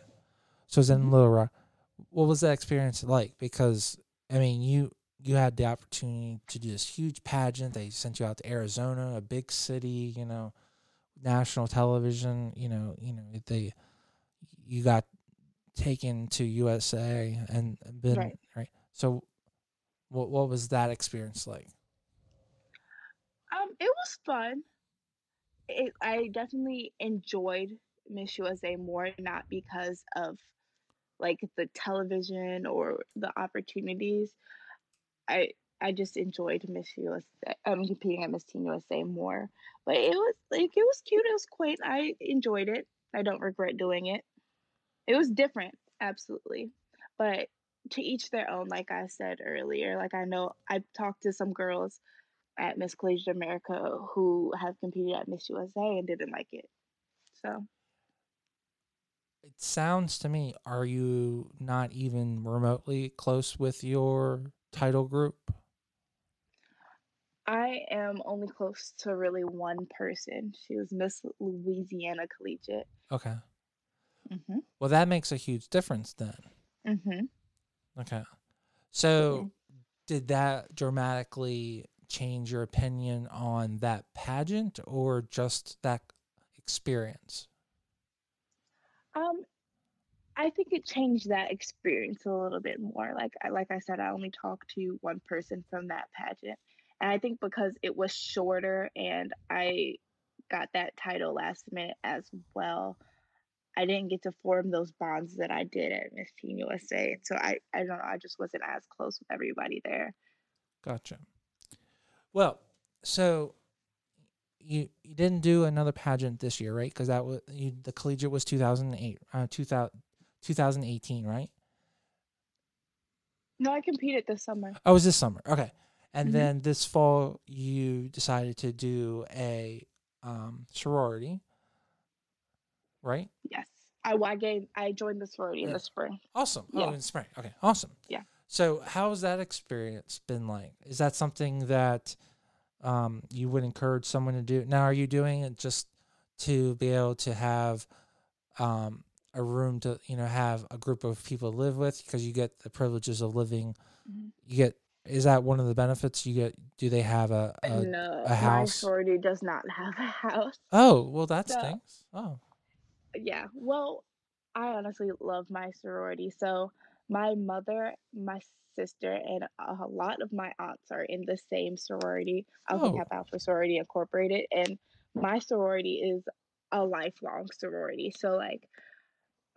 So it's in Mhm. Little Rock. What was that experience like? Because I mean, you you had the opportunity to do this huge pageant. They sent you out to Arizona, a big city, you know, national television. You know, you know they you got taken to USA and been Right. right. So, what what was that experience like? Um, it was fun. It, I definitely enjoyed Miss USA more, not because of like the television or the opportunities. I I just enjoyed Miss USA. Um, competing at Miss Teen USA more, but it was like it was cute. It was quaint. I enjoyed it. I don't regret doing it. It was different, absolutely, but to each their own. Like I said earlier, like I know I talked to some girls at Miss Collegiate America who have competed at Miss USA and didn't like it. So It sounds to me, are you not even remotely close with your title group? I am only close to really one person. She was Miss Louisiana Collegiate. Okay. Mhm. Well, that makes a huge difference then. Mhm. Okay. So, did that dramatically change your opinion on that pageant or just that experience? Um, I think it changed that experience a little bit more. Like I like I said, I only talked to one person from that pageant. And I think because it was shorter and I got that title last minute as well, I didn't get to form those bonds that I did at Miss Teen USA. So I, I don't know, I just wasn't as close with everybody there. Gotcha. Well, so you you didn't do another pageant this year, right? Because that was you, the collegiate was two thousand eight, uh, 2000, 2018, right? No, I competed this summer. Oh, it was this summer. Okay. And Mhm. then this fall, you decided to do a um, sorority, right? Yes. I, I gave I joined the sorority in the spring. Awesome. Oh, Yeah. in spring. Okay. Awesome. Yeah. So, how has that experience been like? Is that something that um, you would encourage someone to do? Now, are you doing it just to be able to have um, a room to, you know, have a group of people to live with because you get the privileges of living, Mhm. you get Is that one of the benefits you get? Do they have a a, no, a my sorority does not <laughs> have a house. Oh, well, that So stinks. Oh, yeah, well, I honestly love my sorority. So my mother, my sister, and a lot of my aunts are in the same sorority, Alpha oh, Kappa Alpha Sorority Incorporated, and my sorority is a lifelong sorority. So like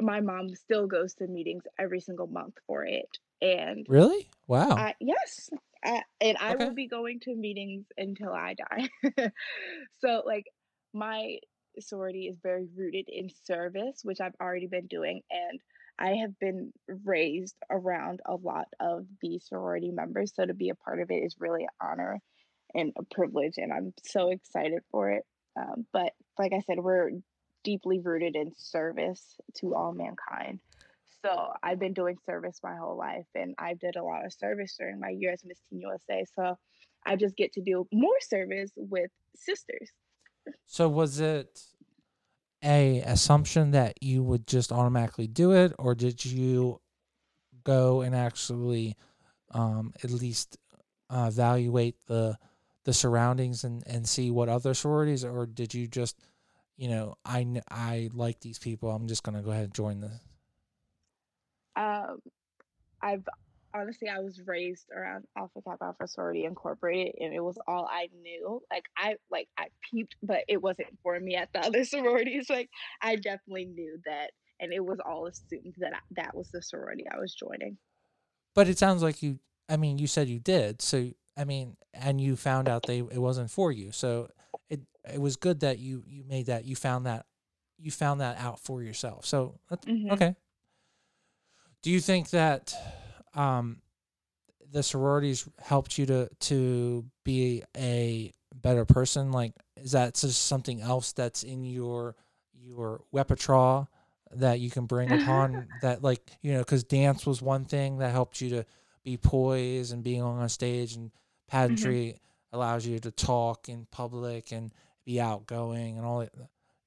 my mom still goes to meetings every single month for it, and really? Wow. I yes, I, and I Okay. will be going to meetings until I die. <laughs> so like my sorority is very rooted in service, which I've already been doing, and I have been raised around a lot of the sorority members. So to be a part of it is really an honor and a privilege, and I'm so excited for it. Um, but like I said, we're deeply rooted in service to all mankind. So I've been doing service my whole life, and I did a lot of service during my year as Miss Teen USA. So I just get to do more service with sisters. So was it a assumption that you would just automatically do it, or did you go and actually um, at least uh, evaluate the the surroundings and, and see what other sororities, or did you just, you know, I I like these people, I'm just gonna go ahead and join this. Um, I've honestly, I was raised around Alpha Kappa Alpha Sorority Incorporated, and it was all I knew. Like I like I peeped, but it wasn't for me at the other <laughs> sororities. Like I definitely knew that, and it was all assumed that I, that was the sorority I was joining. But it sounds like you. I mean, you said you did. So I mean, and you found out they it wasn't for you. So it was good that you you made that you found that you found that out for yourself. So that's hmm okay. Do you think that um the sororities helped you to to be a better person? Like, is that just something else that's in your your repertoire that you can bring upon? <laughs> That like you know, because dance was one thing that helped you to be poised and being on a stage, and hmm pageantry allows you to talk in public and be outgoing and all that.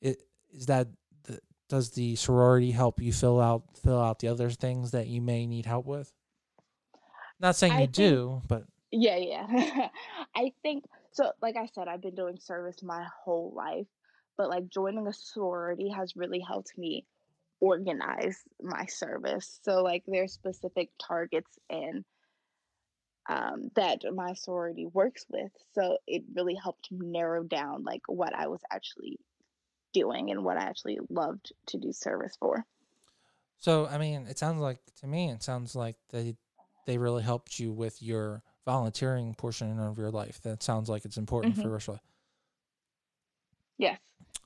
It is that. The, does the sorority help you fill out fill out the other things that you may need help with? Not saying you think do, but Yeah, yeah. <laughs> I think so. Like I said, I've been doing service my whole life, but like joining a sorority has really helped me organize my service. So like there's specific targets and um, that my sorority works with. So it really helped narrow down like what I was actually doing and what I actually loved to do service for. so I mean, it sounds like to me, it sounds like they they really helped you with your volunteering portion of your life. That sounds like it's important for hmm the rest. Yes.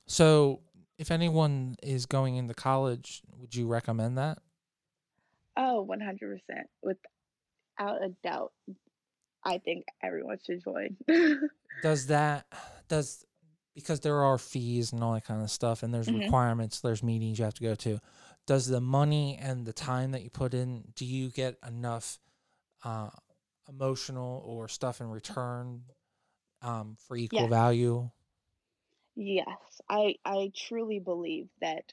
So, if anyone is going into college, would you recommend that? Oh, 100%. Without a doubt, I think everyone should join. <laughs> Does that does because there are fees and all that kind of stuff, and there's hmm requirements, there's meetings you have to go to. Does the money and the time that you put in, do you get enough uh, emotional or stuff in return um, for equal Yes. value? Yes. I I truly believe that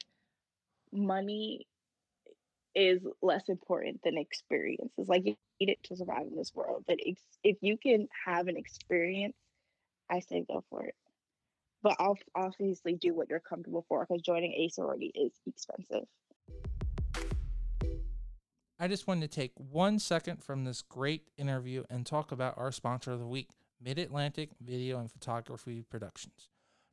money is less important than experiences. Like it to survive in this world, but ex- if you can have an experience, I say go for it. But ob- obviously do what you're comfortable for because joining a sorority is expensive. I just wanted to take one second from this great interview and talk about our sponsor of the week, Mid Atlantic Video and Photography Productions.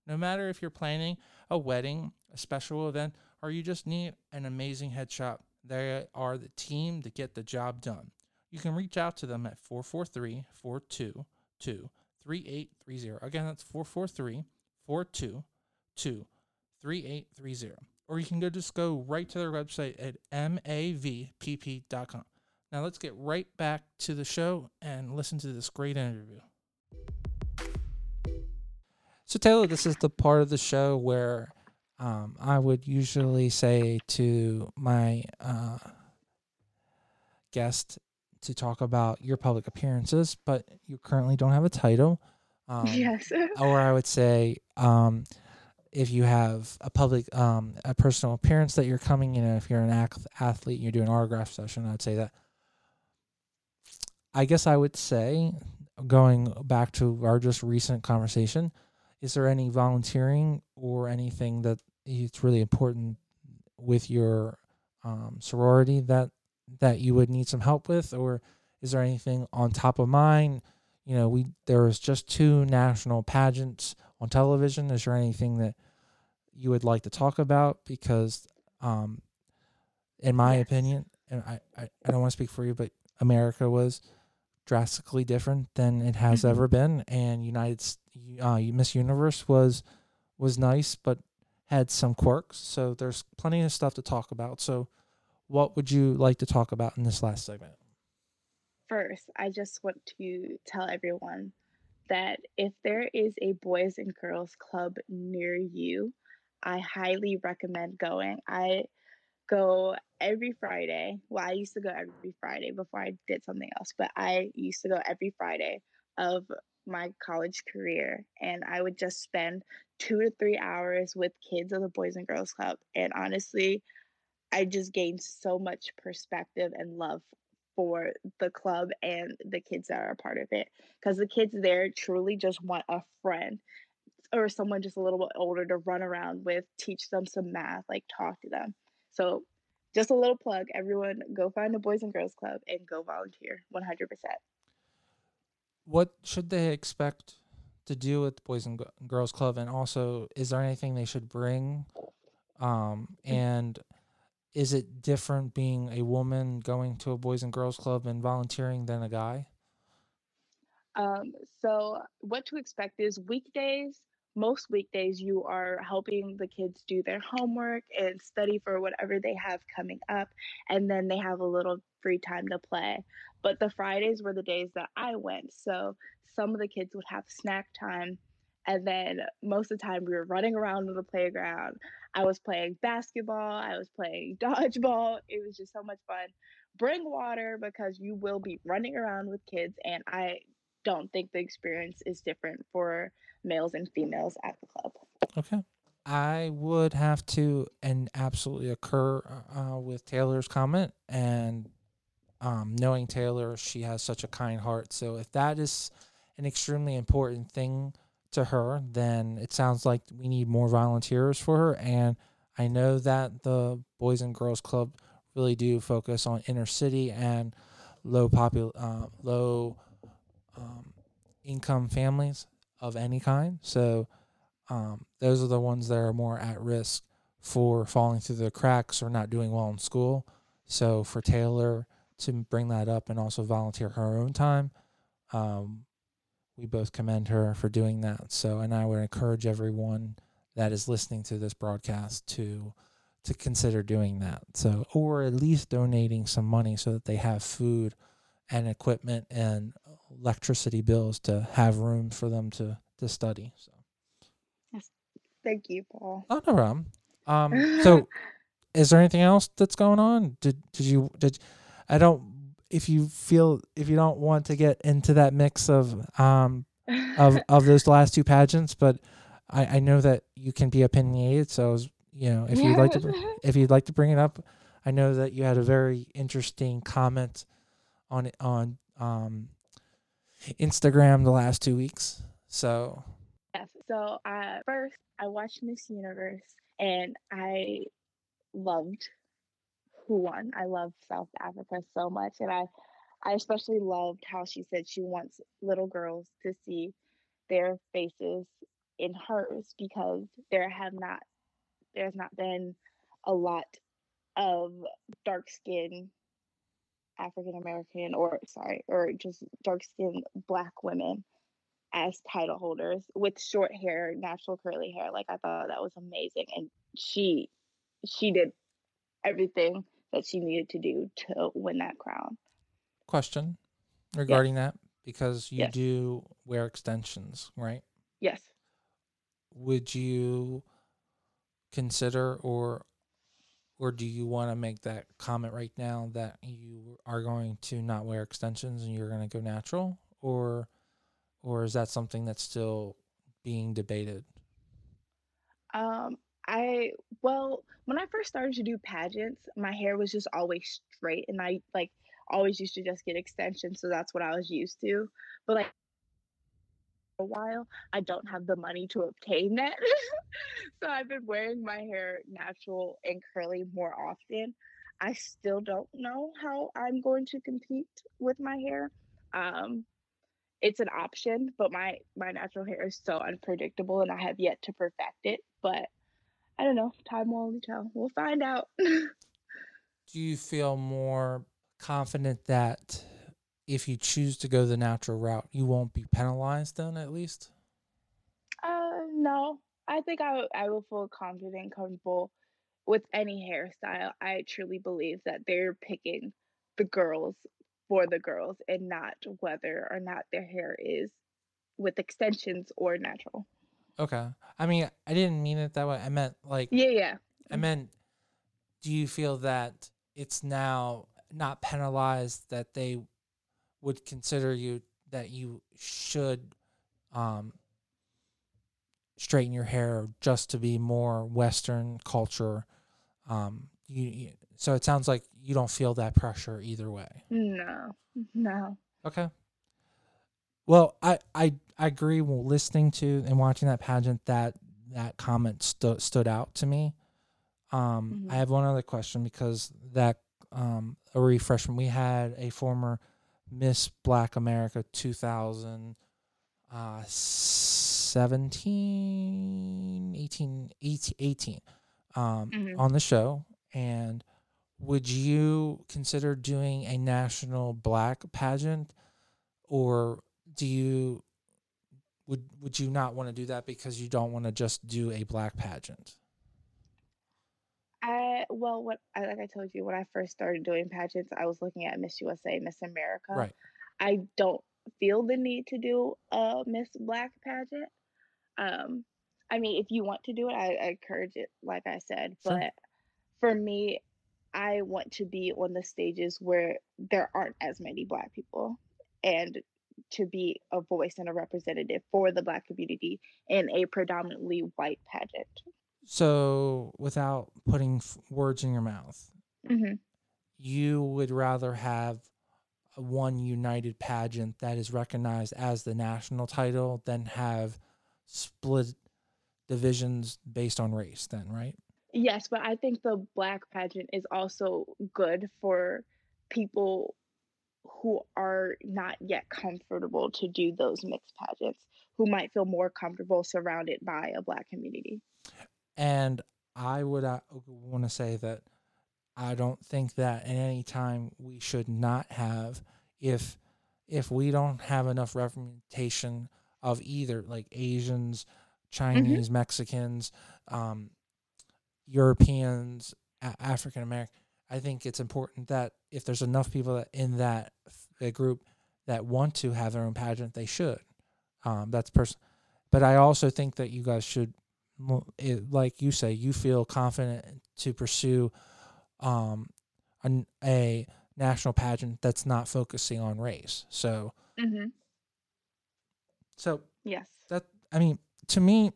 No matter if you're planning a wedding, a special event, or you just need an amazing headshot, they are the team to get the job done. You can reach out to them at 443 422 3830. Again, that's 443 422 3830. Or you can go just go right to their website at mavpp.com. Now let's get right back to the show and listen to this great interview. So Taylor, this is the part of the show where um, I would usually say to my uh, guest to talk about your public appearances, but you currently don't have a title. Um, Yes. <laughs> or I would say um, if you have a public um, a personal appearance that you're coming, you know, if you're an ath- athlete, and you're doing an autograph session, I'd say that. I guess I would say, going back to our just recent conversation, is there any volunteering or anything that it's really important with your um, sorority that that you would need some help with, or is there anything on top of mind? You know, we there was just two national pageants on television. Is there anything that you would like to talk about? Because, um, in my opinion, and I, I, I don't want to speak for you, but America was drastically different than it has mm-hmm. ever been, and United uh, Miss Universe was was nice, but had some quirks. So there's plenty of stuff to talk about. So, what would you like to talk about in this last segment? First, I just want to tell everyone that if there is a Boys and Girls Club near you, I highly recommend going. I go every Friday. Well, I used to go every Friday before I did something else, but I used to go every Friday of my college career and I would just spend two to three hours with kids of the Boys and Girls Club. And honestly, I just gained so much perspective and love for the club and the kids that are a part of it. Because the kids there truly just want a friend or someone just a little bit older to run around with, teach them some math, like talk to them. So, just a little plug everyone go find a Boys and Girls Club and go volunteer 100%. What should they expect to do with Boys and Girls Club? And also, is there anything they should bring? Um, and is it different being a woman going to a Boys and Girls Club and volunteering than a guy? Um, so, what to expect is weekdays most weekdays you are helping the kids do their homework and study for whatever they have coming up and then they have a little free time to play but the fridays were the days that i went so some of the kids would have snack time and then most of the time we were running around on the playground i was playing basketball i was playing <laughs> dodgeball it was just so much fun bring water because you will be running around with kids and i don't think the experience is different for males and females at the club. Okay. I would have to and absolutely occur uh, with Taylor's comment and um, knowing Taylor, she has such a kind heart. So if that is an extremely important thing to her, then it sounds like we need more volunteers for her. And I know that the Boys and Girls Club really do focus on inner city and low popul uh, low um, income families of any kind. So um, those are the ones that are more at risk for falling through the cracks or not doing well in school. So for Taylor to bring that up and also volunteer her own time, um, we both commend her for doing that. So, and I would encourage everyone that is listening to this broadcast to to consider doing that. So, or at least donating some money so that they have food and equipment and electricity bills to have room for them to to study. So. Yes. Thank you, Paul. Oh no problem. Um. <laughs> So, is there anything else that's going on? Did did you did? I don't. If you feel if you don't want to get into that mix of um <laughs> of of those last two pageants, but I I know that you can be opinionated. So was, you know if you'd like to if you'd like to bring it up, I know that you had a very interesting comment on it on um Instagram the last two weeks. So yes. So uh, first, I watched Miss Universe, and I loved who won. I love South Africa so much, and I, I especially loved how she said she wants little girls to see their faces in hers because there have not, there's not been a lot of dark skin African American or sorry, or just dark skinned black women as title holders with short hair, natural curly hair. Like I thought that was amazing. And she she did everything that she needed to do to win that crown. Question regarding yes. that because you yes. do wear extensions, right? Yes. Would you consider or or do you want to make that comment right now that you are going to not wear extensions and you're going to go natural or or is that something that's still being debated um i well when i first started to do pageants my hair was just always straight and i like always used to just get extensions, so that's what I was used to. But like a while, I don't have the money to obtain that. <laughs> so I've been wearing my hair natural and curly more often. I still don't know how I'm going to compete with my hair. Um, it's an option, but my my natural hair is so unpredictable and I have yet to perfect it. But I don't know. Time will only tell. We'll find out. <laughs> Do you feel more confident that if you choose to go the natural route, you won't be penalized then at least? Uh, no. I think I, I will feel confident and comfortable with any hairstyle. I truly believe that they're picking the girls for the girls and not whether or not their hair is with extensions or natural. Okay. I mean, I didn't mean it that way. I meant like Yeah, yeah. I meant do you feel that it's now not penalized that they would consider you that you should um straighten your hair just to be more western culture um you, you so it sounds like you don't feel that pressure either way No. No. okay well i i, I agree well listening to and watching that pageant that that comment stu- stood out to me um i Mhm. have one other question because that um a refreshment we had a former miss black america 2000 uh 17 18 18, 18 um Mhm. on the show and would you consider doing a national black pageant or do you would would you not want to do that because you don't want to just do a black pageant I well, what I like I told you when I first started doing pageants, I was looking at Miss USA, Miss America. right I don't feel the need to do a Miss Black pageant. Um, I mean, if you want to do it, I, I encourage it, like I said. Sure. But for me, I want to be on the stages where there aren't as many Black people and to be a voice and a representative for the Black community in a predominantly white pageant. so without putting f- words in your mouth hmm you would rather have one united pageant that is recognized as the national title than have split divisions based on race then right Yes, but I think the Black pageant is also good for people who are not yet comfortable to do those mixed pageants, who might feel more comfortable surrounded by a Black community. and i would uh, want to say that i don't think that at any time we should not have if if we don't have enough representation of either like asians chinese mexicans um europeans a- african american i think it's important that if there's enough people that in that group that want to have their own pageant they should um that's person but i also think that you guys should it, like you say you feel confident to pursue um an, a national pageant that's not focusing on race so mm-hmm. so Yes. that i mean to me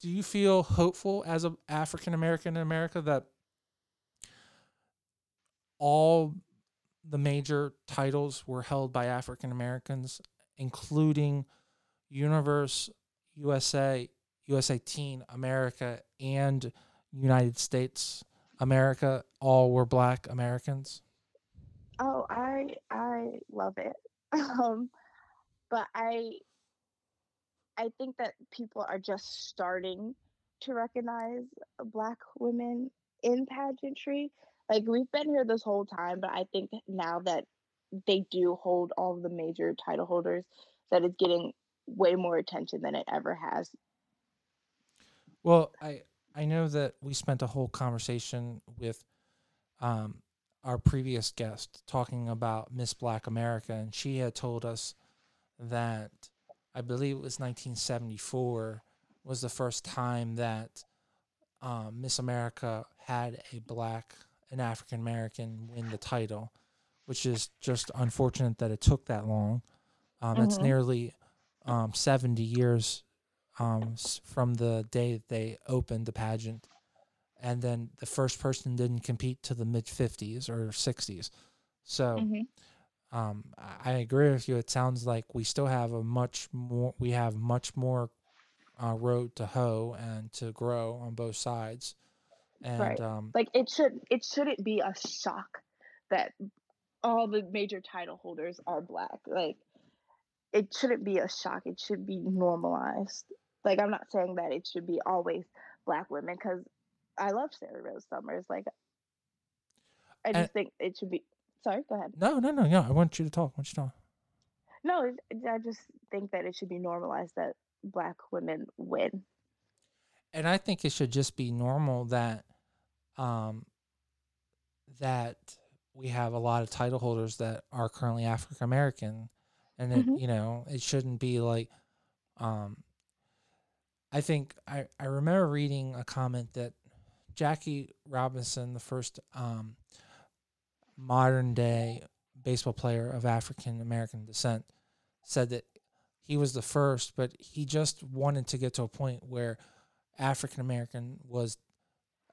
do you feel hopeful as a african american in america that all the major titles were held by african americans including universe usa usa teen america and united states america all were black americans Oh, I I love it. <laughs> Um, but I I think that people are just starting to recognize Black women in pageantry. Like we've been here this whole time, but I think now that they do hold all the major title holders, that it's getting way more attention than it ever has. Well, I I know that we spent a whole conversation with um, our previous guest talking about Miss Black America, and she had told us that I believe it was 1974 was the first time that um, Miss America had a black, an African American win the title, which is just unfortunate that it took that long. Um, That's Mhm. nearly um, 70 years um, s- from the day that they opened the pageant. And then the first person didn't compete to the mid 50s or 60s. So hmm um, I I agree with you. It sounds like we still have a much more we have much more uh, road to hoe and to grow on both sides. And Right. um, Like it should it shouldn't be a shock that all the major title holders are black. Like it shouldn't be a shock. It should be normalized. Like I'm not saying that it should be always black women because I love Sarah Rose Summers. Like I and just think it should be. Sorry, go ahead. no, no, no, no. I want you to talk. I want you to talk. No, I just think that it should be normalized that black women win. And I think it should just be normal that um, that we have a lot of title holders that are currently African American, and it, hmm you know it shouldn't be like. Um, I think I I remember reading a comment that Jackie Robinson, the first um, modern day baseball player of African American descent, said that he was the first, but he just wanted to get to a point where African American was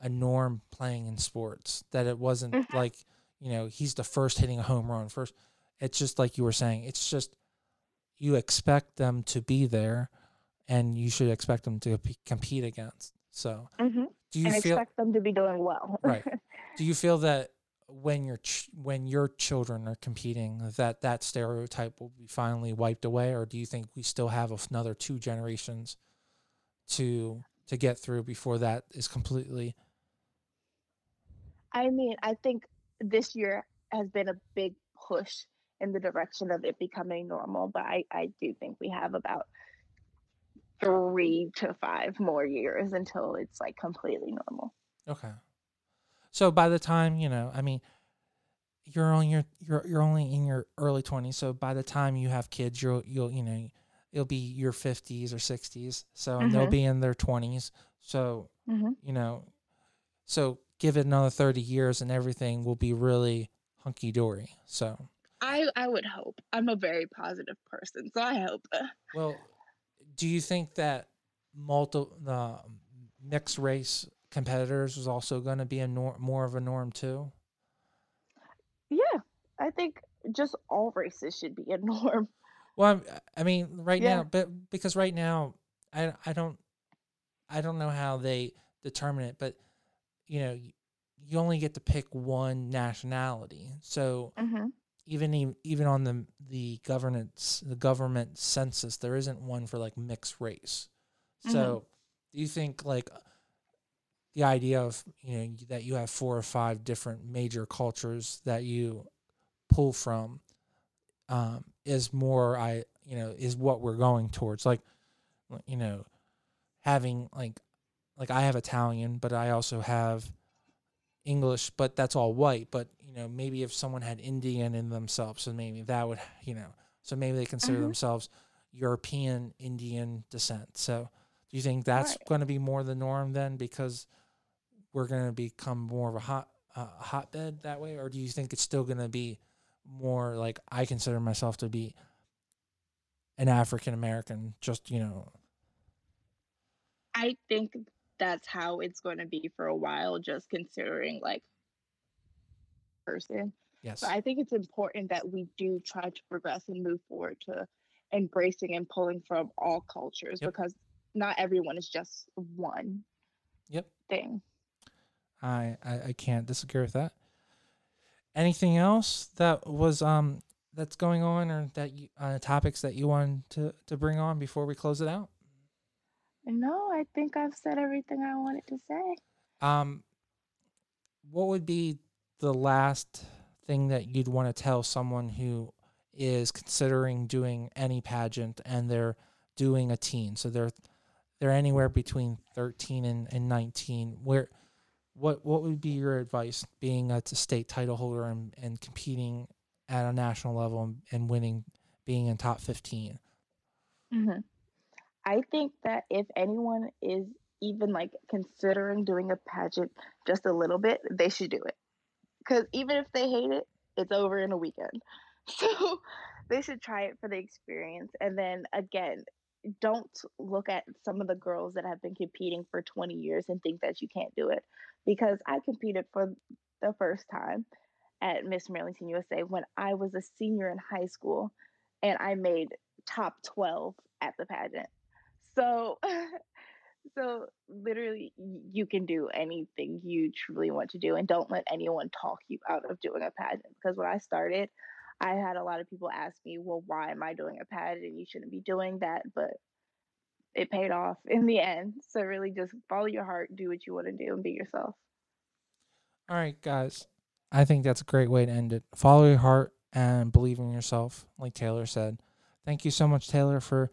a norm playing in sports. That it wasn't hmm like, you know, he's the first hitting a home run first. It's just like you were saying, it's just you expect them to be there and you should expect them to compete against. So, hmm do you And feel expect them to be doing well. right? <laughs> Do you feel that when your ch- when your children are competing that that stereotype will be finally wiped away or do you think we still have another two generations to to get through before that is completely I mean, I think this year has been a big push in the direction of it becoming normal, but I, I do think we have about three to five more years until it's like completely normal. okay so by the time you know i mean you're on your you're you're only in your early 20s so by the time you have kids you'll you'll you know it'll be your 50s or 60s so and they'll be in their 20s so hmm you know so give it another 30 years and everything will be really hunky dory so I I would hope. I'm a very positive person, so I hope. <laughs> well do you think that multi the mixed race competitors is also going to be a norm, more of a norm too Yeah, I think just all races should be a <laughs> norm. Well I'm, i mean right Yeah. now but because right now i i don't i don't know how they determine it but you know you only get to pick one nationality. So hmm even even on the the governance the government census there isn't one for like mixed race. Hmm so do you think like the idea of you know that you have four or five different major cultures that you pull from um, is more i you know is what we're going towards. Like you know having like like i have italian but i also have english but that's all white. But you know maybe if someone had indian in themselves so maybe that would you know so maybe they consider hmm themselves european indian descent. So do you think that's Right. going to be more the norm then because we're going to become more of a hot uh, hotbed that way? Or do you think it's still going to be more like i consider myself to be an african american just you know. I think that's how it's going to be for a while, just considering like person. yes. But I think it's important that we do try to progress and move forward to embracing and pulling from all cultures yep. because not everyone is just one yep. thing. I, I i can't disagree with that anything else that was um that's going on or that you uh, topics that you wanted to to bring on before we close it out? No, I think I've said everything I wanted to say. um what would be the last thing that you'd want to tell someone who is considering doing any pageant and they're doing a teen? So they're they're anywhere between 13 and, and 19 where what what would be your advice being a state title holder and, and competing at a national level and, and winning being in top 15 hmm I think that if anyone is even like considering doing a pageant just a little bit, they should do it. Because even if they hate it, it's over in a weekend. <laughs> So they should try it for the experience. And then again, don't look at some of the girls that have been competing for 20 years and think that you can't do it. Because I competed for the first time at Miss Maryland Teen USA when I was a senior in high school and I made top 12 at the pageant. So <laughs> so literally you can do anything you truly want to do and don't let anyone talk you out of doing a pageant because when I started I had a lot of people ask me, "Well, why am I doing a pageant? And you shouldn't be doing that." But it paid off in the end. So really just follow your heart, do what you want to do and be yourself. All right, guys. I think that's a great way to end it. Follow your heart and believe in yourself, like Taylor said. Thank you so much, Taylor, for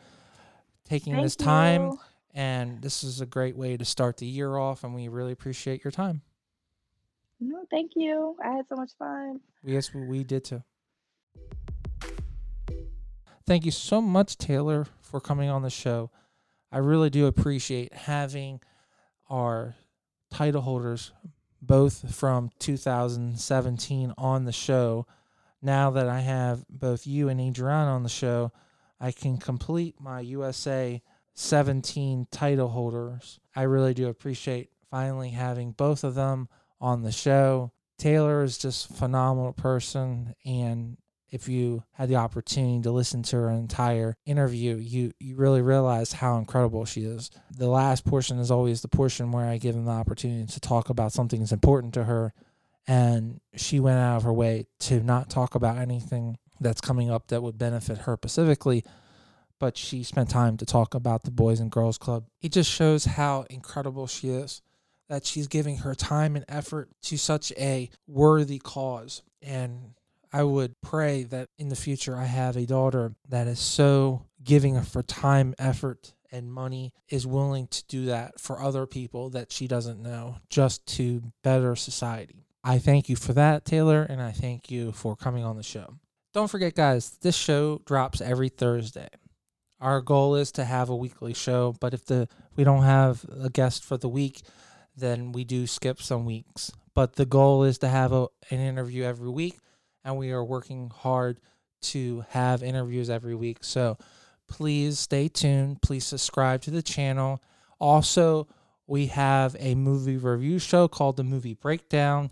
taking Thank this time. you. And this is a great way to start the year off, and we really appreciate your time. No, thank you. I had so much fun. Yes, we did too. Thank you so much, Taylor, for coming on the show. I really do appreciate having our title holders, both from 2017, on the show. Now that I have both you and Adriana on the show, I can complete my USA 17 title holders. I really do appreciate finally having both of them on the show. Taylor is just a phenomenal person and if you had the opportunity to listen to her entire interview, you you really realize how incredible she is. The last portion is always the portion where I give them the opportunity to talk about something that's important to her and she went out of her way to not talk about anything that's coming up that would benefit her specifically but she spent time to talk about the Boys and Girls Club. It just shows how incredible she is that she's giving her time and effort to such a worthy cause. And I would pray that in the future I have a daughter that is so giving of her time, effort, and money is willing to do that for other people that she doesn't know just to better society. I thank you for that, Taylor, and I thank you for coming on the show. Don't forget, guys, this show drops every Thursday. Our goal is to have a weekly show, but if the we don't have a guest for the week, then we do skip some weeks. But the goal is to have a, an interview every week, and we are working hard to have interviews every week. So please stay tuned. Please subscribe to the channel. Also, we have a movie review show called The Movie Breakdown.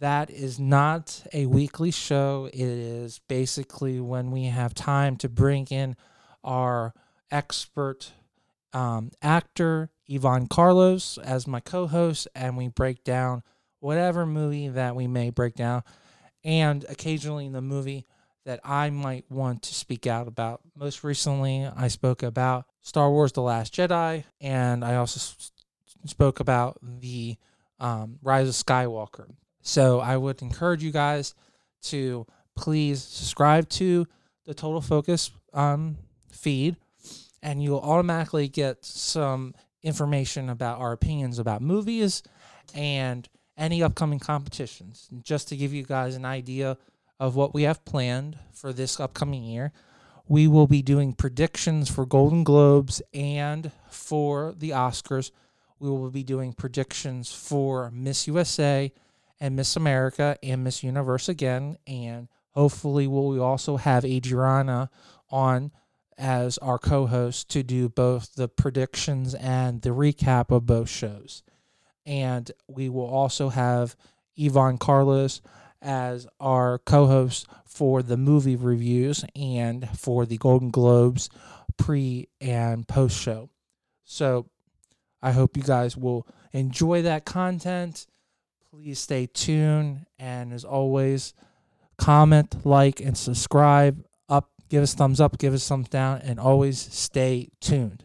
That is not a weekly show. It is basically when we have time to bring in our expert um, actor, Yvonne Carlos, as my co host, and we break down whatever movie that we may break down, and occasionally in the movie that I might want to speak out about. Most recently, I spoke about Star Wars The Last Jedi, and I also spoke about the um, Rise of Skywalker. So I would encourage you guys to please subscribe to the Total Focus um, feed, and you'll automatically get some information about our opinions about movies and any upcoming competitions. Just to give you guys an idea of what we have planned for this upcoming year, we will be doing predictions for Golden Globes and for the Oscars. We will be doing predictions for Miss USA and Miss America and Miss Universe again. And hopefully, we'll also have Adriana on as our co host to do both the predictions and the recap of both shows. And we will also have Yvonne Carlos as our co host for the movie reviews and for the Golden Globes pre and post show. So I hope you guys will enjoy that content. Please stay tuned. And as always, comment, like, and subscribe. Up, give us thumbs up, give us thumbs down, and always stay tuned.